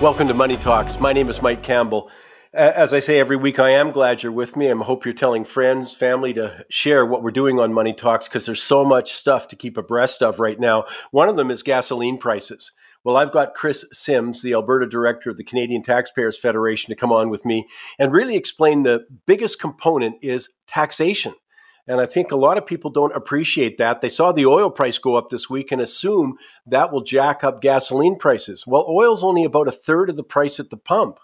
Welcome to Money Talks. My name is Mike Campbell. As I say every week, I am glad you're with me. I hope you're telling friends, family to share what we're doing on Money Talks because there's so much stuff to keep abreast of right now. One of them is gasoline prices. Well, I've got Chris Sims, the Alberta director of the Canadian Taxpayers Federation, to come on with me and really explain the biggest component is taxation. And I think a lot of people don't appreciate that. They saw the oil price go up this week and assume that will jack up gasoline prices. Well, oil's only about a third of the price at the pump.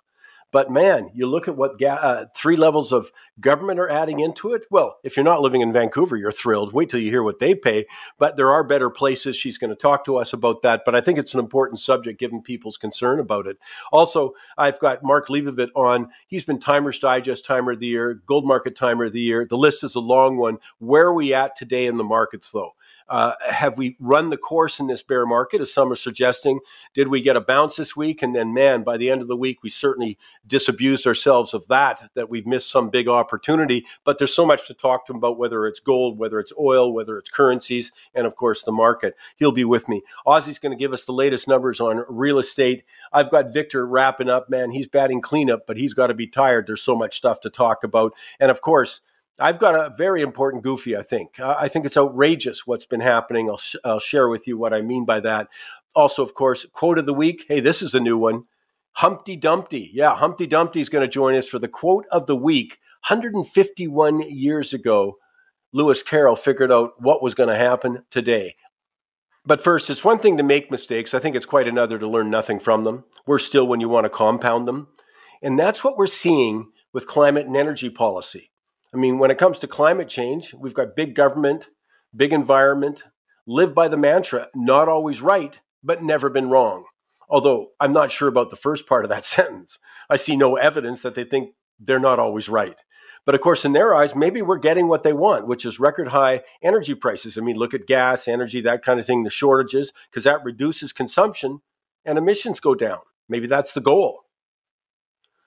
But man, you look at what ga- uh, three levels of government are adding into it. Well, if you're not living in Vancouver, you're thrilled. Wait till you hear what they pay. But there are better places. She's going to talk to us about that. But I think it's an important subject given people's concern about it. Also, I've got Mark Leibovit on. He's been Timers Digest Timer of the Year, Gold Market Timer of the Year. The list is a long one. Where are we at today in the markets, though? Uh, have we run the course in this bear market, as some are suggesting? Did we get a bounce this week? And then, man, by the end of the week, we certainly disabused ourselves of that, that we've missed some big opportunity. But there's so much to talk to him about, whether it's gold, whether it's oil, whether it's currencies, and of course, the market. He'll be with me. Ozzie's going to give us the latest numbers on real estate. I've got Victor wrapping up, man. He's batting cleanup, but he's got to be tired. There's so much stuff to talk about. And of course, I've got a very important goofy, I think. Uh, I think it's outrageous what's been happening. I'll, sh- I'll share with you what I mean by that. Also, of course, quote of the week. Hey, this is a new one. Humpty Dumpty. Yeah, Humpty Dumpty is going to join us for the quote of the week. 151 years ago, Lewis Carroll figured out what was going to happen today. But first, it's one thing to make mistakes. I think it's quite another to learn nothing from them. We're still when you want to compound them. And that's what we're seeing with climate and energy policy. I mean, when it comes to climate change, we've got big government, big environment, live by the mantra, not always right, but never been wrong. Although I'm not sure about the first part of that sentence. I see no evidence that they think they're not always right. But of course, in their eyes, maybe we're getting what they want, which is record high energy prices. I mean, look at gas, energy, that kind of thing, the shortages, because that reduces consumption and emissions go down. Maybe that's the goal.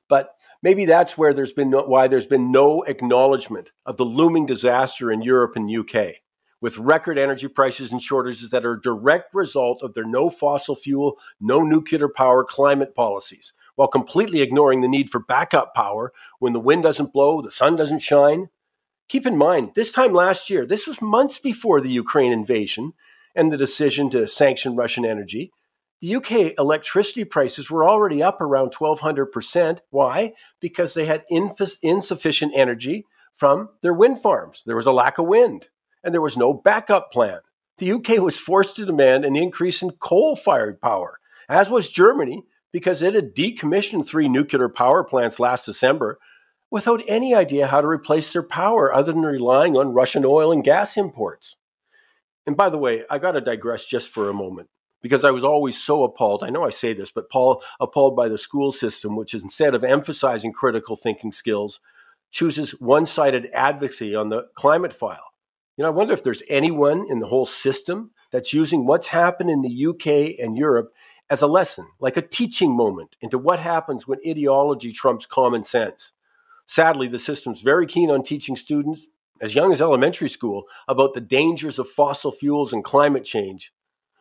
But maybe that's where there's been no, why there's been no acknowledgement of the looming disaster in Europe and UK with record energy prices and shortages that are a direct result of their no fossil fuel, no nuclear power climate policies, while completely ignoring the need for backup power when the wind doesn't blow, the sun doesn't shine. Keep in mind, this time last year, this was months before the Ukraine invasion and the decision to sanction Russian energy the UK electricity prices were already up around 1200%. Why? Because they had insufficient energy from their wind farms. There was a lack of wind and there was no backup plan. The UK was forced to demand an increase in coal fired power, as was Germany, because it had decommissioned three nuclear power plants last December without any idea how to replace their power other than relying on Russian oil and gas imports. And by the way, I got to digress just for a moment because I was always so appalled. I know I say this, but Paul appalled by the school system, which instead of emphasizing critical thinking skills, chooses one-sided advocacy on the climate file. You know, I wonder if there's anyone in the whole system that's using what's happened in the UK and Europe as a lesson, like a teaching moment into what happens when ideology trumps common sense. Sadly, the system's very keen on teaching students as young as elementary school about the dangers of fossil fuels and climate change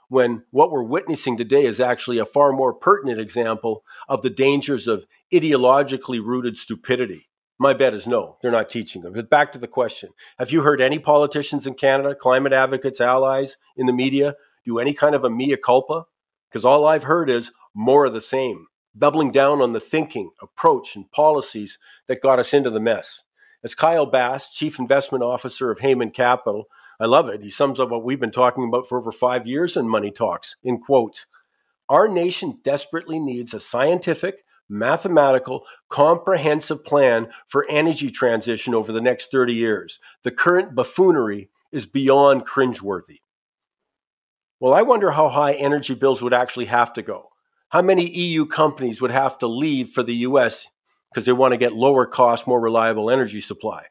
when what we're witnessing today is actually a far more pertinent example of the dangers of ideologically rooted stupidity. My bet is no, they're not teaching them. But back to the question Have you heard any politicians in Canada, climate advocates, allies in the media do any kind of a mea culpa? Because all I've heard is more of the same, doubling down on the thinking, approach, and policies that got us into the mess. As Kyle Bass, Chief Investment Officer of Hayman Capital, I love it. He sums up what we've been talking about for over five years in Money Talks in quotes. Our nation desperately needs a scientific, mathematical, comprehensive plan for energy transition over the next 30 years. The current buffoonery is beyond cringeworthy. Well, I wonder how high energy bills would actually have to go. How many EU companies would have to leave for the US because they want to get lower cost, more reliable energy supply?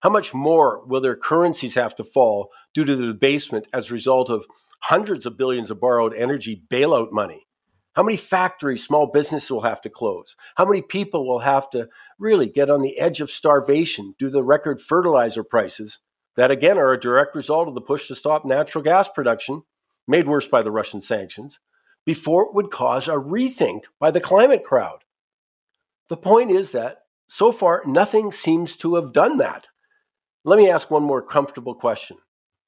How much more will their currencies have to fall due to the debasement as a result of hundreds of billions of borrowed energy bailout money? How many factories, small businesses will have to close? How many people will have to really get on the edge of starvation due to the record fertilizer prices that, again, are a direct result of the push to stop natural gas production, made worse by the Russian sanctions, before it would cause a rethink by the climate crowd. The point is that so far, nothing seems to have done that. Let me ask one more comfortable question.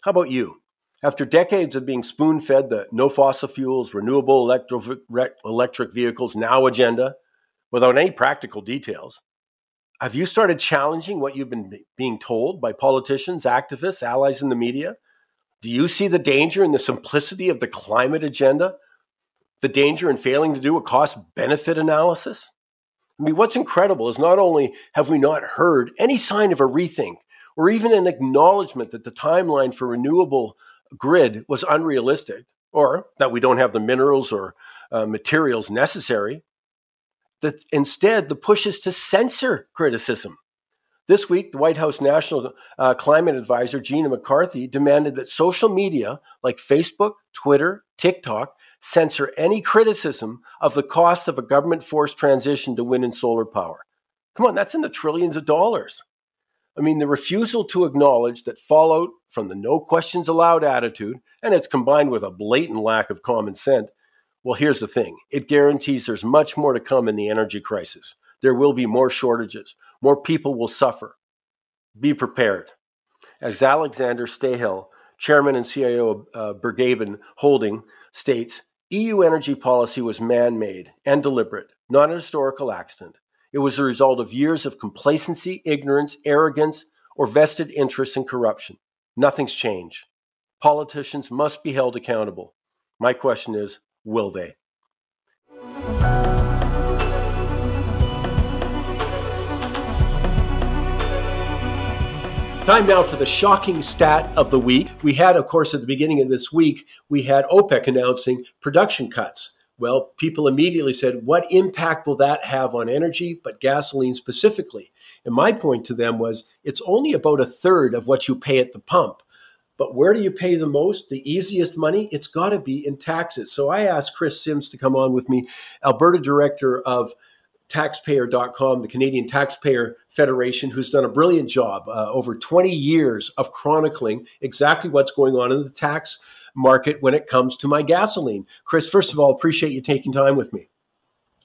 How about you? After decades of being spoon fed the no fossil fuels, renewable electro- electric vehicles now agenda without any practical details, have you started challenging what you've been being told by politicians, activists, allies in the media? Do you see the danger in the simplicity of the climate agenda? The danger in failing to do a cost benefit analysis? I mean, what's incredible is not only have we not heard any sign of a rethink or even an acknowledgement that the timeline for renewable grid was unrealistic or that we don't have the minerals or uh, materials necessary, that instead the push is to censor criticism. This week, the White House National uh, Climate Advisor, Gina McCarthy, demanded that social media like Facebook, Twitter, TikTok censor any criticism of the cost of a government forced transition to wind and solar power. Come on, that's in the trillions of dollars. I mean, the refusal to acknowledge that fallout from the no questions allowed attitude, and it's combined with a blatant lack of common sense. Well, here's the thing it guarantees there's much more to come in the energy crisis. There will be more shortages, more people will suffer. Be prepared. As Alexander Stahel, chairman and CIO of uh, Holding, states, EU energy policy was man made and deliberate, not an historical accident. It was the result of years of complacency, ignorance, arrogance, or vested interests and corruption. Nothing's changed. Politicians must be held accountable. My question is will they? Time now for the shocking stat of the week. We had, of course, at the beginning of this week, we had OPEC announcing production cuts. Well, people immediately said, what impact will that have on energy, but gasoline specifically? And my point to them was, it's only about a third of what you pay at the pump. But where do you pay the most, the easiest money? It's got to be in taxes. So I asked Chris Sims to come on with me, Alberta Director of taxpayer.com, the Canadian Taxpayer Federation, who's done a brilliant job uh, over 20 years of chronicling exactly what's going on in the tax market when it comes to my gasoline. Chris, first of all, appreciate you taking time with me.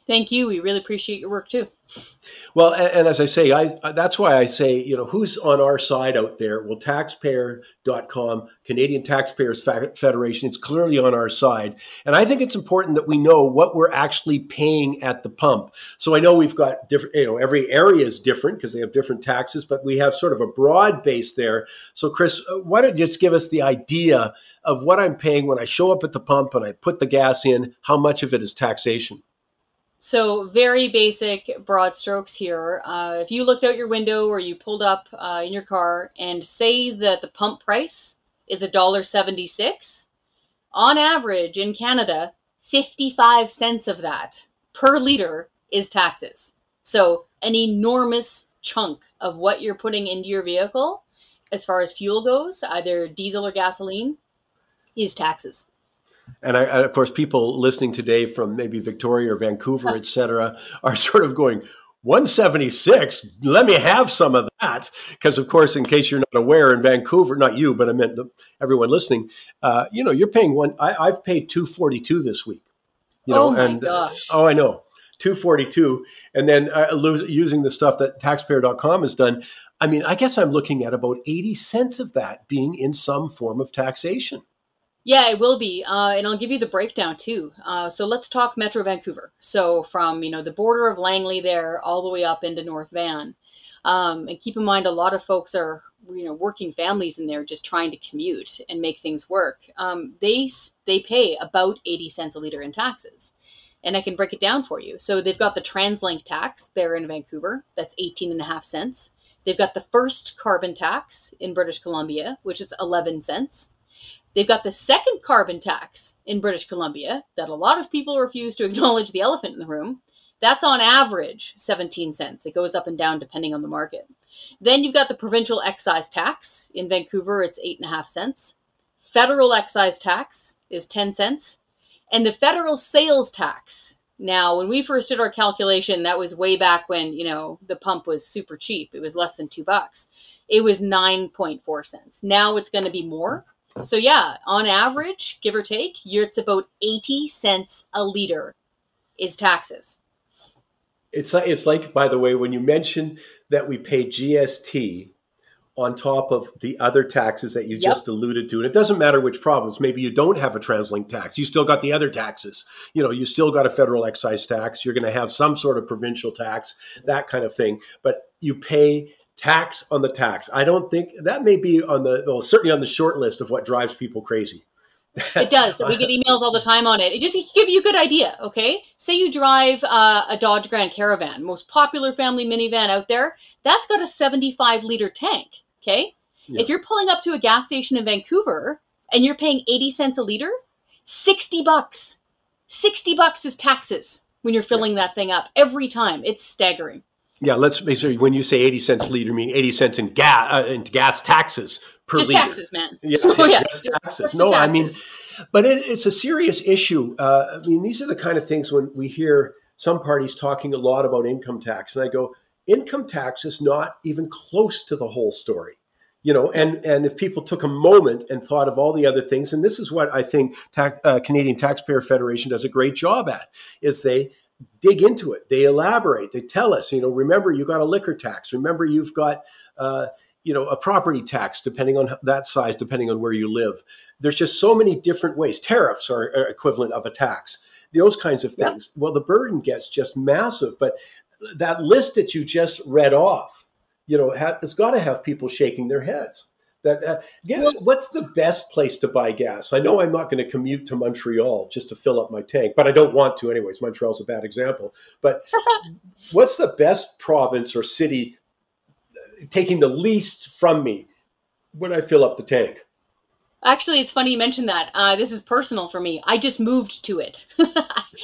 Thank you. We really appreciate your work too. Well, and, and, as I say, I that's why I say, you know, who's on our side out there? Well, taxpayer.com, Canadian Taxpayers Federation, it's clearly on our side. And I think it's important that we know what we're actually paying at the pump. So I know we've got different, you know, every area is different because they have different taxes, but we have sort of a broad base there. So, Chris, uh, why don't you just give us the idea of what I'm paying when I show up at the pump and I put the gas in? How much of it is taxation? So very basic broad strokes here. Uh, if you looked out your window or you pulled up uh, in your car and say that the pump price is a dollar seventy six, on average in Canada, fifty five cents of that per liter is taxes. So an enormous chunk of what you're putting into your vehicle, as far as fuel goes, either diesel or gasoline, is taxes. And I, of course, people listening today from maybe Victoria or Vancouver, et cetera, are sort of going, 176 let me have some of that. Because of course in case you're not aware in vancouver not you but i meant the, everyone listening uh, you know you're paying one I, have paid 242 this week you know oh my and gosh. Oh i know 242 and then uh, using the stuff that taxpayer.com has done i mean i guess i'm looking at about 80 cents of that being in some form of taxation yeah, it will be, uh, and I'll give you the breakdown too. Uh, so let's talk Metro Vancouver. So from you know the border of Langley there all the way up into North Van, um, and keep in mind a lot of folks are you know working families in there just trying to commute and make things work. Um, they they pay about eighty cents a liter in taxes, and I can break it down for you. So they've got the TransLink tax there in Vancouver, that's eighteen and a half cents. They've got the first carbon tax in British Columbia, which is eleven cents. They've got the second carbon tax in British Columbia that a lot of people refuse to acknowledge the elephant in the room. That's on average 17 cents. It goes up and down depending on the market. Then you've got the provincial excise tax. In Vancouver, it's 8.5 cents. Federal excise tax is 10 cents. And the federal sales tax. Now, when we first did our calculation, that was way back when, you know, the pump was super cheap. It was less than two bucks. It was 9.4 cents. Now it's going to be more So yeah, on average, give or take, it's about 80 cents a liter is taxes. It's like, it's like, by the way, when you mention that we pay GST on top of the other taxes that you yep. just alluded to. And it doesn't matter which province. Maybe you don't have a TransLink tax. You still got the other taxes. You know, you still got a federal excise tax. You're going to have some sort of provincial tax, that kind of thing. But you pay tax on the tax. I don't think that may be on the well, certainly on the short list of what drives people crazy. it does. We get emails all the time on it. It just give you a good idea. Okay, say you drive uh, a Dodge Grand Caravan, most popular family minivan out there. That's got a 75 liter tank. Okay. Yeah. If you're pulling up to a gas station in Vancouver and you're paying 80 cents a liter, 60 bucks. 60 bucks is taxes when you're filling yeah. that thing up every time. It's staggering. Yeah, let's make sure when you say 80 cents a liter, mean 80 cents in gas uh, in gas taxes per Just liter. taxes, man. Yeah, oh, yeah. taxes. no, taxes. I mean, but it, it's a serious issue. Uh, I mean, these are the kind of things when we hear some parties talking a lot about income tax, and I go, income tax is not even close to the whole story you know and and if people took a moment and thought of all the other things and this is what i think ta- uh, canadian taxpayer federation does a great job at is they dig into it. They elaborate. They tell us you know remember you got a liquor tax. Remember you've got uh, you know a property tax depending on that size depending on where you live. There's just so many different ways. Tariffs are, are equivalent of a tax. Those kinds of things. Yeah. well the burden gets just massive but that list that you just read off, you know, ha- has got to have people shaking their heads. That uh, yeah, well, what's the best place to buy gas? I know I'm not going to commute to Montreal just to fill up my tank, but I don't want to anyways. Montreal's a bad example. But what's the best province or city taking the least from me when I fill up the tank? Actually, it's funny you mentioned that. Uh, this is personal for me. I just moved to it.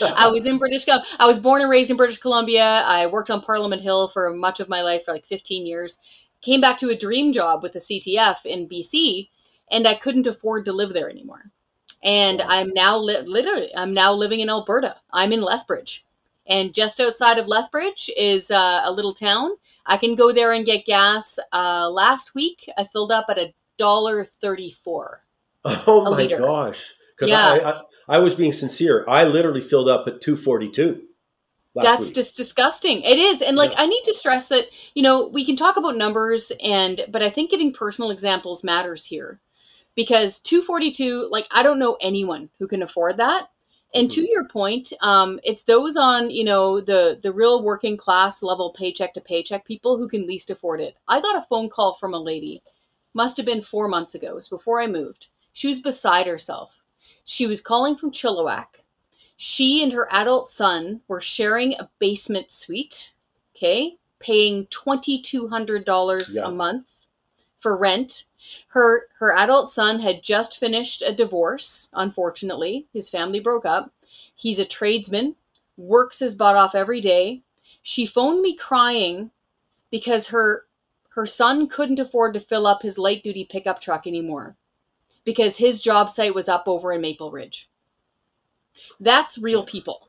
I was in British. I was born and raised in British Columbia. I worked on Parliament Hill for much of my life, for like 15 years. Came back to a dream job with the CTF in BC, and I couldn't afford to live there anymore. And I'm now li- literally, I'm now living in Alberta. I'm in Lethbridge, and just outside of Lethbridge is uh, a little town. I can go there and get gas. Uh, last week, I filled up at a dollar thirty-four. Oh my liter. gosh! Because yeah. I, I, I, was being sincere. I literally filled up at two forty-two. That's week. just disgusting. It is, and like yeah. I need to stress that you know we can talk about numbers, and but I think giving personal examples matters here, because two forty-two. Like I don't know anyone who can afford that. And mm-hmm. to your point, um, it's those on you know the the real working class level paycheck to paycheck people who can least afford it. I got a phone call from a lady must have been four months ago. It was before I moved. She was beside herself. She was calling from Chilliwack. She and her adult son were sharing a basement suite, okay, paying $2,200 yeah. a month for rent. Her her adult son had just finished a divorce, unfortunately. His family broke up. He's a tradesman, works his butt off every day. She phoned me crying because her her son couldn't afford to fill up his light duty pickup truck anymore because his job site was up over in Maple Ridge. That's real people.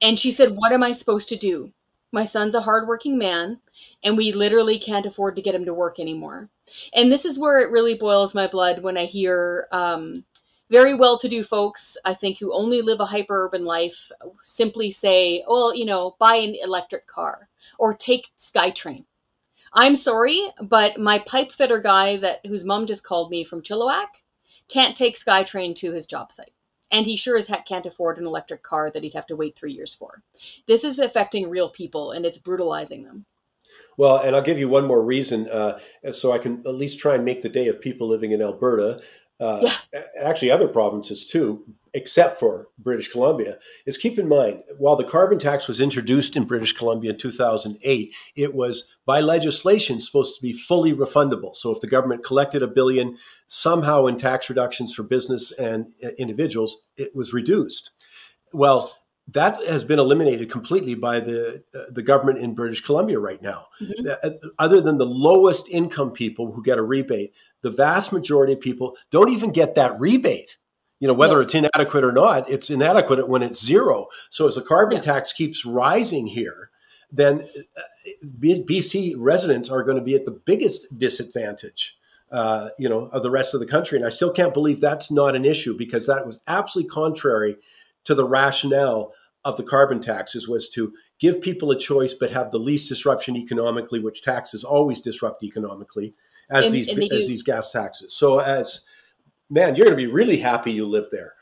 And she said, What am I supposed to do? My son's a hardworking man, and we literally can't afford to get him to work anymore. And this is where it really boils my blood when I hear um, very well to do folks, I think, who only live a hyper urban life simply say, Well, you know, buy an electric car or take SkyTrain I'm sorry, but my pipe fitter guy that whose mom just called me from Chilliwack can't take SkyTrain to his job site. And he sure as heck can't afford an electric car that he'd have to wait three years for. This is affecting real people and it's brutalizing them. Well, and I'll give you one more reason, uh, so I can at least try and make the day of people living in Alberta uh, yeah. actually other provinces too, except for British Columbia, is keep in mind while the carbon tax was introduced in British Columbia in 2008, it was by legislation supposed to be fully refundable. So if the government collected a billion somehow in tax reductions for business and uh, individuals, it was reduced. Well, that has been eliminated completely by the uh, the government in British Columbia right now. Mm-hmm. Uh, other than the lowest income people who get a rebate, the vast majority of people don't even get that rebate. You know, whether it's inadequate or not, it's inadequate when it's zero. So as the carbon yeah. tax keeps rising here, then uh, BC residents are going to be at the biggest disadvantage. uh, you know, of the rest of the country. And I still can't believe that's not an issue because that was absolutely contrary to the rationale of the carbon taxes was to give people a choice but have the least disruption economically, which taxes always disrupt economically, as and, these and as these gas taxes. So as man, you're going to be really happy you live there.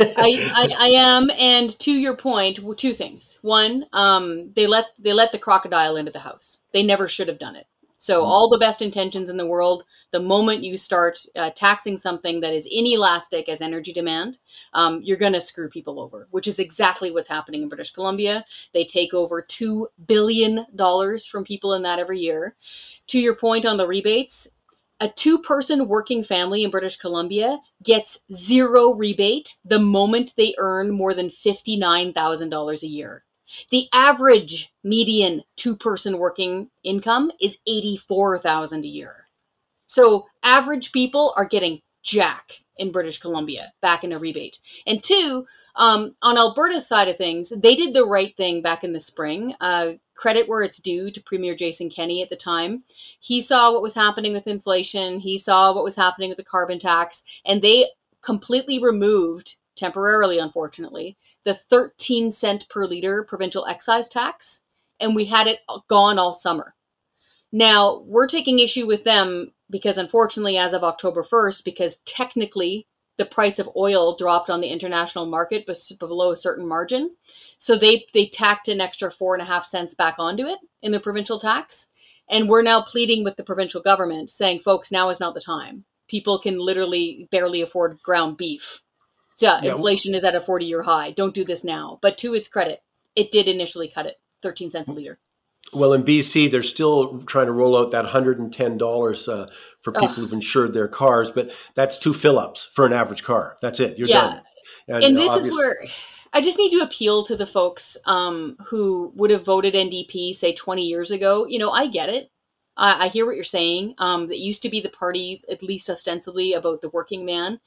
I, I, I, am, and to your point, two things. One, um, they let they let the crocodile into the house. They never should have done it. So mm-hmm. all the best intentions in the world, the moment you start uh, taxing something that is inelastic as energy demand, um, you're going to screw people over, which is exactly what's happening in British Columbia. They take over $2 billion from people in that every year. To your point on the rebates, a two person working family in British Columbia gets zero rebate the moment they earn more than $59,000 a year. The average median two person working income is 84,000 a year. So average people are getting jack in British Columbia back in a rebate. And two, um, on Alberta's side of things, they did the right thing back in the spring. Uh, credit where it's due to Premier Jason Kenney at the time. He saw what was happening with inflation, he saw what was happening with the carbon tax, and they completely removed, temporarily, unfortunately, the 13 cent per liter provincial excise tax, and we had it gone all summer. Now, we're taking issue with them because, unfortunately, as of October 1st, because technically the price of oil dropped on the international market below a certain margin. So they, they tacked an extra four and a half cents back onto it in the provincial tax. And we're now pleading with the provincial government saying, folks, now is not the time. People can literally barely afford ground beef yeah, yeah. inflation is at a 40 year high. Don't do this now. But to its credit, it did initially cut it 13 cents a liter. Well, in BC, they're still trying to roll out that $110 uh, for people Ugh. who've insured their cars, but that's two fill ups for an average car. That's it. You're yeah. done. And, and this is where I just need to appeal to the folks um, who would have voted NDP, say, 20 years ago. You know, I get it. I, I hear what you're saying. Um, that used to be the party, at least ostensibly, about the working man.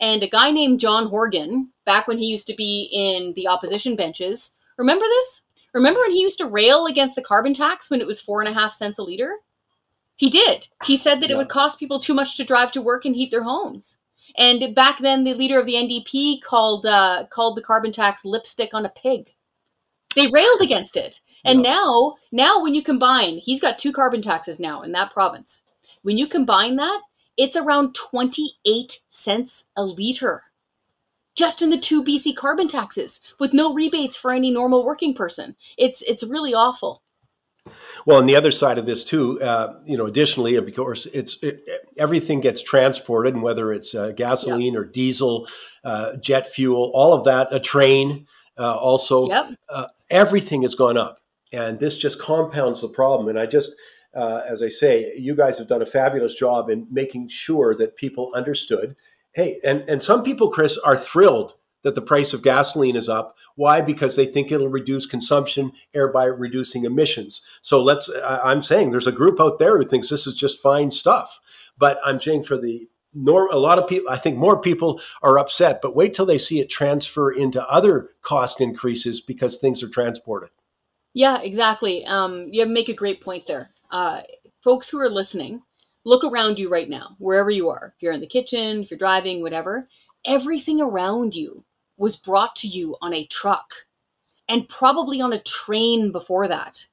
And a guy named John Horgan, back when he used to be in the opposition benches, remember this? Remember when he used to rail against the carbon tax when it was four and a half cents a liter? He did. He said that yeah. it would cost people too much to drive to work and heat their homes. And back then, the leader of the NDP called uh, called the carbon tax lipstick on a pig. They railed against it. And yep. now, now when you combine, he's got two carbon taxes now in that province. When you combine that, it's around 28 cents a liter. Just in the two BC carbon taxes with no rebates for any normal working person. It's it's really awful. Well, on the other side of this too, uh, you know, additionally, of course, it's it, everything gets transported, and whether it's uh, gasoline yep. or diesel, uh, jet fuel, all of that, a train, uh, also, yep. Uh, everything has gone up and this just compounds the problem. And I just, uh, as I say, you guys have done a fabulous job in making sure that people understood. Hey, and and some people, Chris, are thrilled that the price of gasoline is up. Why? Because they think it'll reduce consumption, thereby reducing emissions. So let's. I'm saying there's a group out there who thinks this is just fine stuff, but I'm saying for the nor a lot of people i think more people are upset but wait till they see it transfer into other cost increases because things are transported yeah, exactly. Um, you make a great point there. Uh, folks who are listening, look around you right now, wherever you are. If you're in the kitchen, if you're driving, whatever, everything around you was brought to you on a truck and probably on a train before that.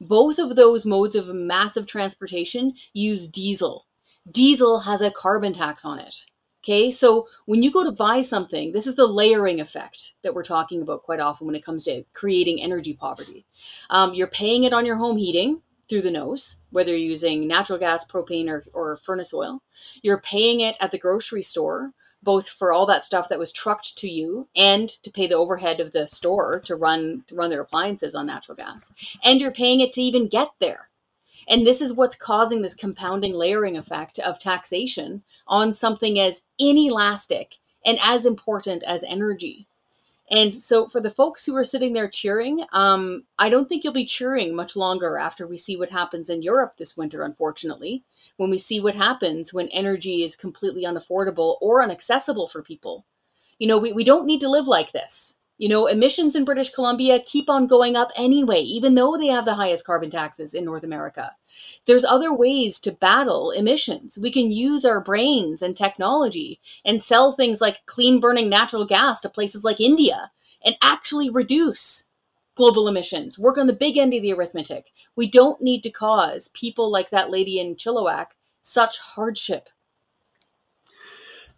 Both of those modes of massive transportation use diesel. Diesel has a carbon tax on it. Okay, so when you go to buy something, this is the layering effect that we're talking about quite often when it comes to creating energy poverty. Um, you're paying it on your home heating through the nose, whether you're using natural gas, propane, or, or furnace oil. You're paying it at the grocery store, both for all that stuff that was trucked to you and to pay the overhead of the store to run to run their appliances on natural gas. And you're paying it to even get there. And this is what's causing this compounding layering effect of taxation on something as inelastic and as important as energy. And so, for the folks who are sitting there cheering, um, I don't think you'll be cheering much longer after we see what happens in Europe this winter, unfortunately, when we see what happens when energy is completely unaffordable or inaccessible for people. You know, we, we don't need to live like this. You know, emissions in British Columbia keep on going up anyway, even though they have the highest carbon taxes in North America. There's other ways to battle emissions. We can use our brains and technology and sell things like clean burning natural gas to places like India and actually reduce global emissions. Work on the big end of the arithmetic. We don't need to cause people like that lady in Chilliwack such hardship.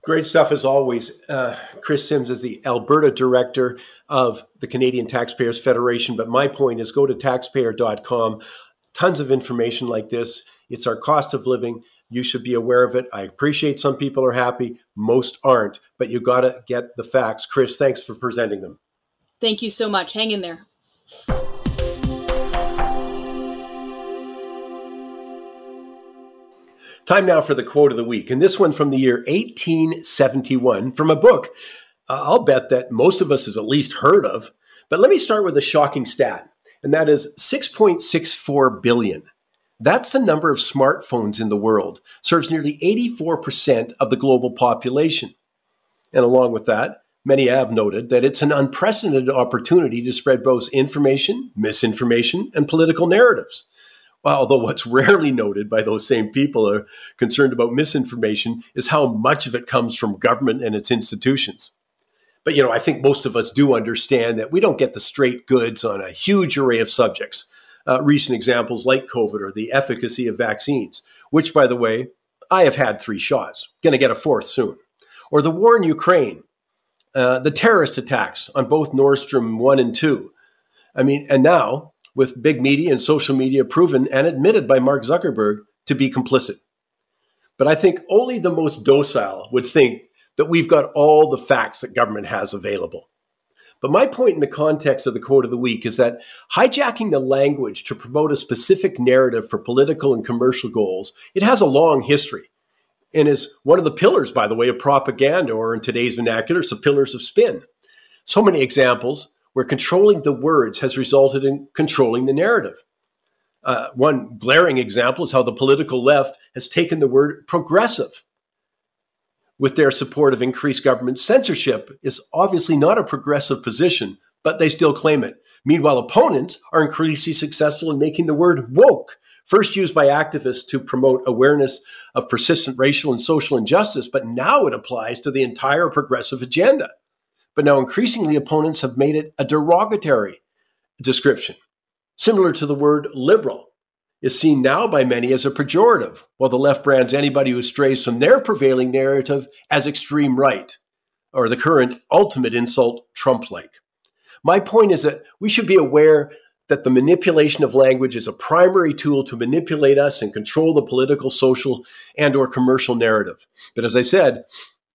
Great stuff as always. Uh, Chris Sims is the Alberta director of the Canadian Taxpayers Federation. But my point is go to taxpayer.com. Tons of information like this. It's our cost of living. You should be aware of it. I appreciate some people are happy, most aren't, but you got to get the facts. Chris, thanks for presenting them. Thank you so much. Hang in there. Time now for the quote of the week. And this one from the year 1871 from a book uh, I'll bet that most of us has at least heard of. But let me start with a shocking stat, and that is 6.64 billion. That's the number of smartphones in the world, serves nearly 84% of the global population. And along with that, many have noted that it's an unprecedented opportunity to spread both information, misinformation, and political narratives. Although what's rarely noted by those same people are concerned about misinformation is how much of it comes from government and its institutions. But you know, I think most of us do understand that we don't get the straight goods on a huge array of subjects. Uh, recent examples like COVID or the efficacy of vaccines, which, by the way, I have had three shots, going to get a fourth soon, or the war in Ukraine, uh, the terrorist attacks on both Nord Stream 1 and 2. I mean, and now with big media and social media proven and admitted by Mark Zuckerberg to be complicit. But I think only the most docile would think that we've got all the facts that government has available. But my point in the context of the quote of the week is that hijacking the language to promote a specific narrative for political and commercial goals, it has a long history and is one of the pillars, by the way, of propaganda, or in today's vernacular, the pillars of spin. So many examples where controlling the words has resulted in controlling the narrative. Uh, one glaring example is how the political left has taken the word progressive with their support of increased government censorship is obviously not a progressive position, but they still claim it. Meanwhile, opponents are increasingly successful in making the word woke, first used by activists to promote awareness of persistent racial and social injustice, but now it applies to the entire progressive agenda. But now increasingly, opponents have made it a derogatory description, similar to the word liberal, is seen now by many as a pejorative, while the left brands anybody who strays from their prevailing narrative as extreme right, or the current ultimate insult, Trump like. My point is that we should be aware that the manipulation of language is a primary tool to manipulate us and control the political, social, and or commercial narrative. But as I said,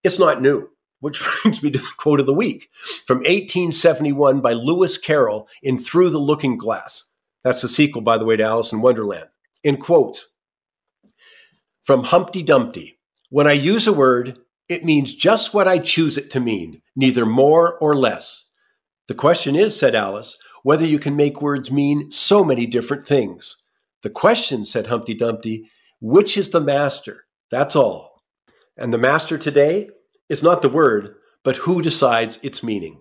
it's not new. Which brings me to the quote of the week from 1871 by Lewis Carroll in Through the Looking Glass. That's the sequel, by the way, to Alice in Wonderland. In quotes from Humpty Dumpty When I use a word, it means just what I choose it to mean, neither more or less. The question is, said Alice, whether you can make words mean so many different things. The question, said Humpty Dumpty, which is the master? That's all. And the master today is not the word, but who decides its meaning.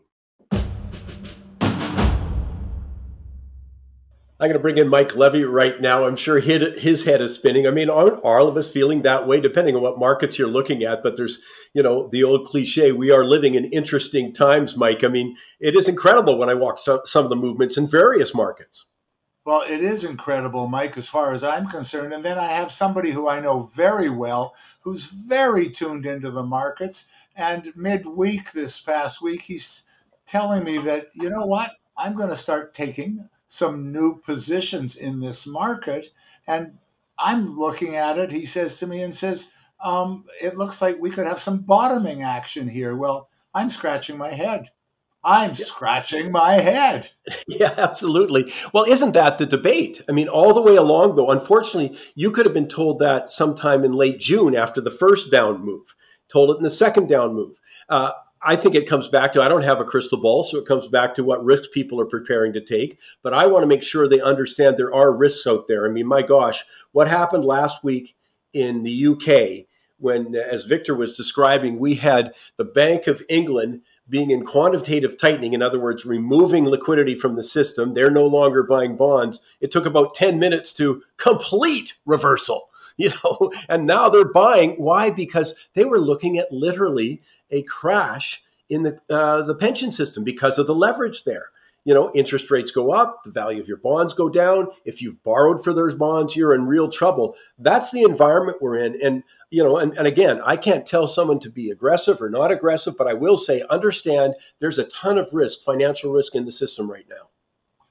I'm going to bring in Mark Leibovit right now. I'm sure his head is spinning. I mean, aren't all of us feeling that way, depending on what markets you're looking at? But there's, you know, the old cliche, we are living in interesting times, Mike. I mean, it is incredible when I walk some of the movements in various markets. Well, it is incredible, Mike, as far as I'm concerned. And then I have somebody who I know very well who's very tuned into the markets. And midweek this past week, he's telling me that, you know what? I'm going to start taking some new positions in this market. And I'm looking at it, he says to me and says, um, it looks like we could have some bottoming action here. Well, I'm scratching my head. I'm scratching my head. Yeah, absolutely. Well, isn't that the debate? I mean, all the way along, though, unfortunately, you could have been told that sometime in late June after the first down move, told it in the second down move. Uh, I think it comes back to I don't have a crystal ball, so it comes back to what risks people are preparing to take. But I want to make sure they understand there are risks out there. I mean, my gosh, what happened last week in the UK when, as Victor was describing, we had the Bank of England being in quantitative tightening, in other words, removing liquidity from the system, they're no longer buying bonds. It took about 10 minutes to complete reversal, you know, and now they're buying. Why? Because they were looking at literally a crash in the, uh, the pension system because of the leverage there you know, interest rates go up, the value of your bonds go down. If you've borrowed for those bonds, you're in real trouble. That's the environment we're in. And, you know, and, and again, I can't tell someone to be aggressive or not aggressive, but I will say, understand there's a ton of risk, financial risk in the system right now.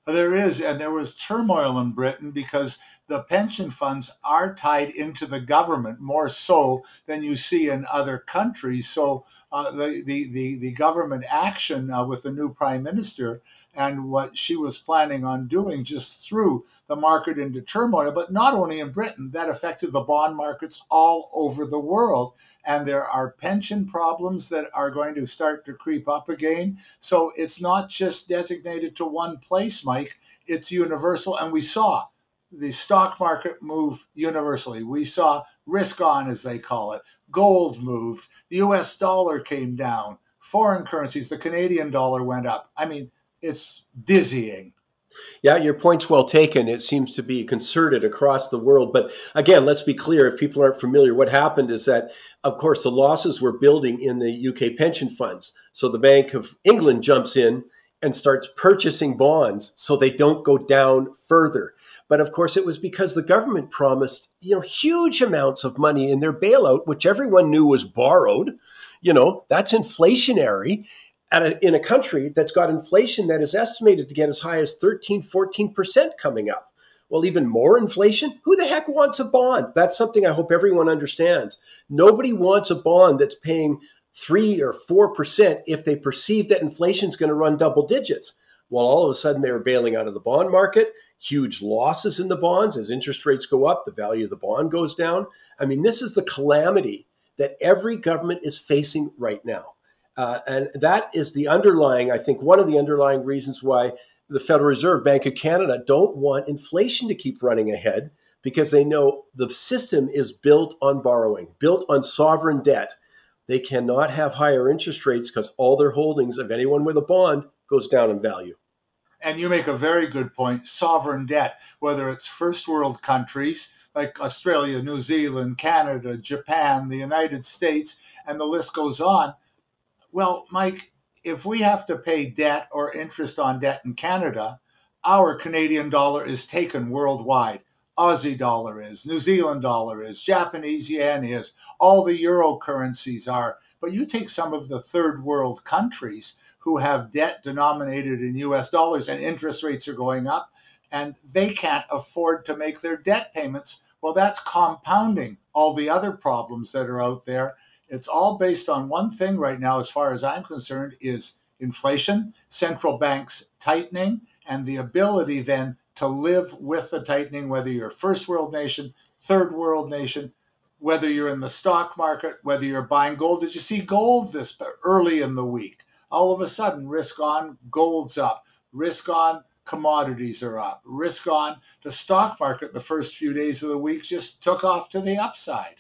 There is, and there was turmoil in Britain because the pension funds are tied into the government more so than you see in other countries. So uh, the, the, the, the, government action uh, with the new prime minister and what she was planning on doing just threw the market into turmoil. But not only in Britain, that affected the bond markets all over the world. And there are pension problems that are going to start to creep up again. So it's not just designated to one place, Mike, it's universal. And we saw the stock market move universally. We saw risk on, as they call it. Gold moved. The US dollar came down. Foreign currencies, the Canadian dollar went up. I mean, it's dizzying. Yeah, your point's well taken. It seems to be concerted across the world. But again, let's be clear if people aren't familiar, what happened is that, of course, the losses were building in the UK pension funds. So the Bank of England jumps in and starts purchasing bonds so they don't go down further. But of course, it was because the government promised, you know, huge amounts of money in their bailout, which everyone knew was borrowed. You know, that's inflationary at a, in a country that's got inflation that is estimated to get as high as 13, 14% coming up. Well, even more inflation? Who the heck wants a bond? That's something I hope everyone understands. Nobody wants a bond that's paying three or four percent if they perceive that inflation is going to run double digits. Well, all of a sudden they were bailing out of the bond market huge losses in the bonds as interest rates go up, the value of the bond goes down. I mean, this is the calamity that every government is facing right now. Uh, and that is the underlying, I think, one of the underlying reasons why the Federal Reserve Bank of Canada don't want inflation to keep running ahead because they know the system is built on borrowing, built on sovereign debt. They cannot have higher interest rates because all their holdings of anyone with a bond goes down in value. And you make a very good point sovereign debt, whether it's first world countries like Australia, New Zealand, Canada, Japan, the United States, and the list goes on. Well, Mike, if we have to pay debt or interest on debt in Canada, our Canadian dollar is taken worldwide. Aussie dollar is, New Zealand dollar is, Japanese yen is, all the euro currencies are. But you take some of the third world countries who have debt denominated in US dollars and interest rates are going up and they can't afford to make their debt payments. Well, that's compounding all the other problems that are out there. It's all based on one thing right now, as far as I'm concerned, is inflation, central banks tightening, and the ability then to live with the tightening, whether you're a first world nation, third world nation, whether you're in the stock market, whether you're buying gold. Did you see gold this early in the week? all of a sudden risk on gold's up, risk on commodities are up, risk on the stock market the first few days of the week just took off to the upside.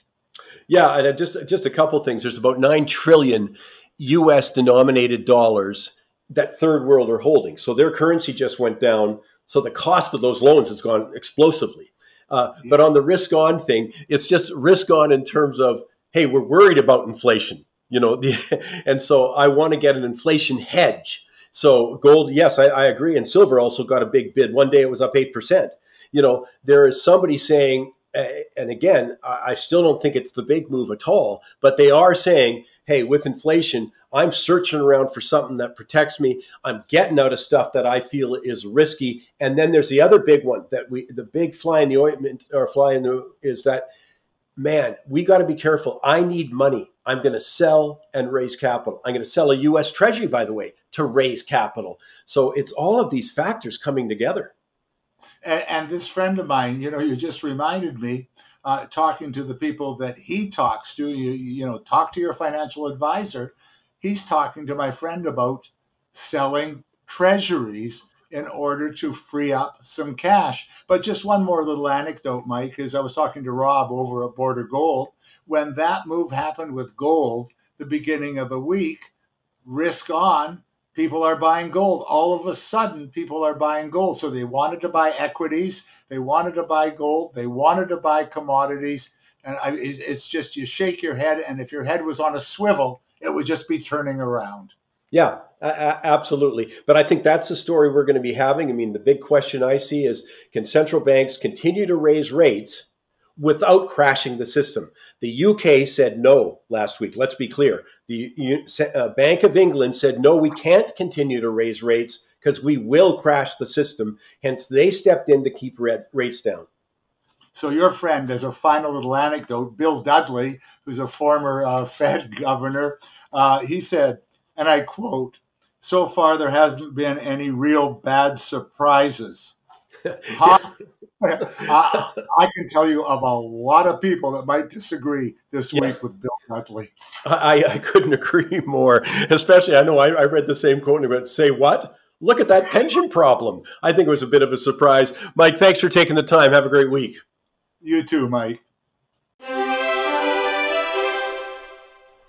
Yeah, and just just a couple things. There's about nine trillion U.S. denominated dollars that third world are holding. So their currency just went down. So the cost of those loans has gone explosively. Uh. But on the risk on thing, it's just risk on in terms of hey, we're worried about inflation you know the, and so i want to get an inflation hedge so gold yes I, I, agree and silver also got a big bid one day it was up 8% you know there is somebody saying and again i still don't think it's the big move at all but they are saying hey with inflation i'm searching around for something that protects me i'm getting out of stuff that i feel is risky and then there's the other big one that we the big fly in the ointment or fly in the is that man, we got to be careful. I need money. I'm going to sell and raise capital. I'm going to sell a US Treasury, by the way, to raise capital. So it's all of these factors coming together. And, and this friend of mine, you know, you just reminded me, uh, talking to the people that he talks to, you, you know, talk to your financial advisor. He's talking to my friend about selling treasuries in order to free up some cash. But just one more little anecdote, Mike, is I was talking to Rob over at Border Gold. When that move happened with gold, the beginning of the week, risk on, people are buying gold. All of a sudden, people are buying gold. So they wanted to buy equities, they wanted to buy gold, they wanted to buy commodities. And I, it's just you shake your head, and if your head was on a swivel, it would just be turning around. Yeah, absolutely. But I think that's the story we're going to be having. I mean, the big question I see is can central banks continue to raise rates without crashing the system? The UK said no last week. Let's be clear. The uh, Bank of England said no, we can't continue to raise rates because we will crash the system. Hence, they stepped in to keep rates down. So your friend, as a final little anecdote, Bill Dudley, who's a former uh, Fed governor, uh, he said, and I quote, "So far there hasn't been any real bad surprises." I, I, can tell you of a lot of people that might disagree this yeah. week with Bill Dudley. I, I, couldn't agree more. Especially, I know I, I read the same quote and went, "Say what?" Look at that pension problem. I think it was a bit of a surprise. Mike, thanks for taking the time. Have a great week. You too, Mike.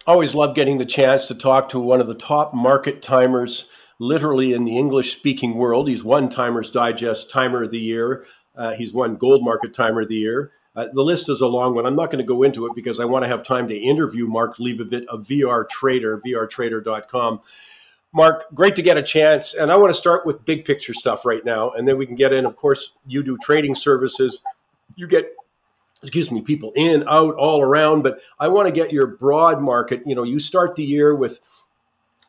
Always love getting the chance to talk to one of the top market timers, literally in the English speaking world. He's won Timers Digest Timer of the Year. Uh, he's won Gold Market Timer of the Year. Uh, the list is a long one. I'm not going to go into it because I want to have time to interview Mark Leibovit of VR Trader, vrtrader.com. Mark, great to get a chance. And I want to start with big picture stuff right now. And then we can get in, of course, you do trading services. You get excuse me, people in, out, all around. But I want to get your broad market. You know, you start the year with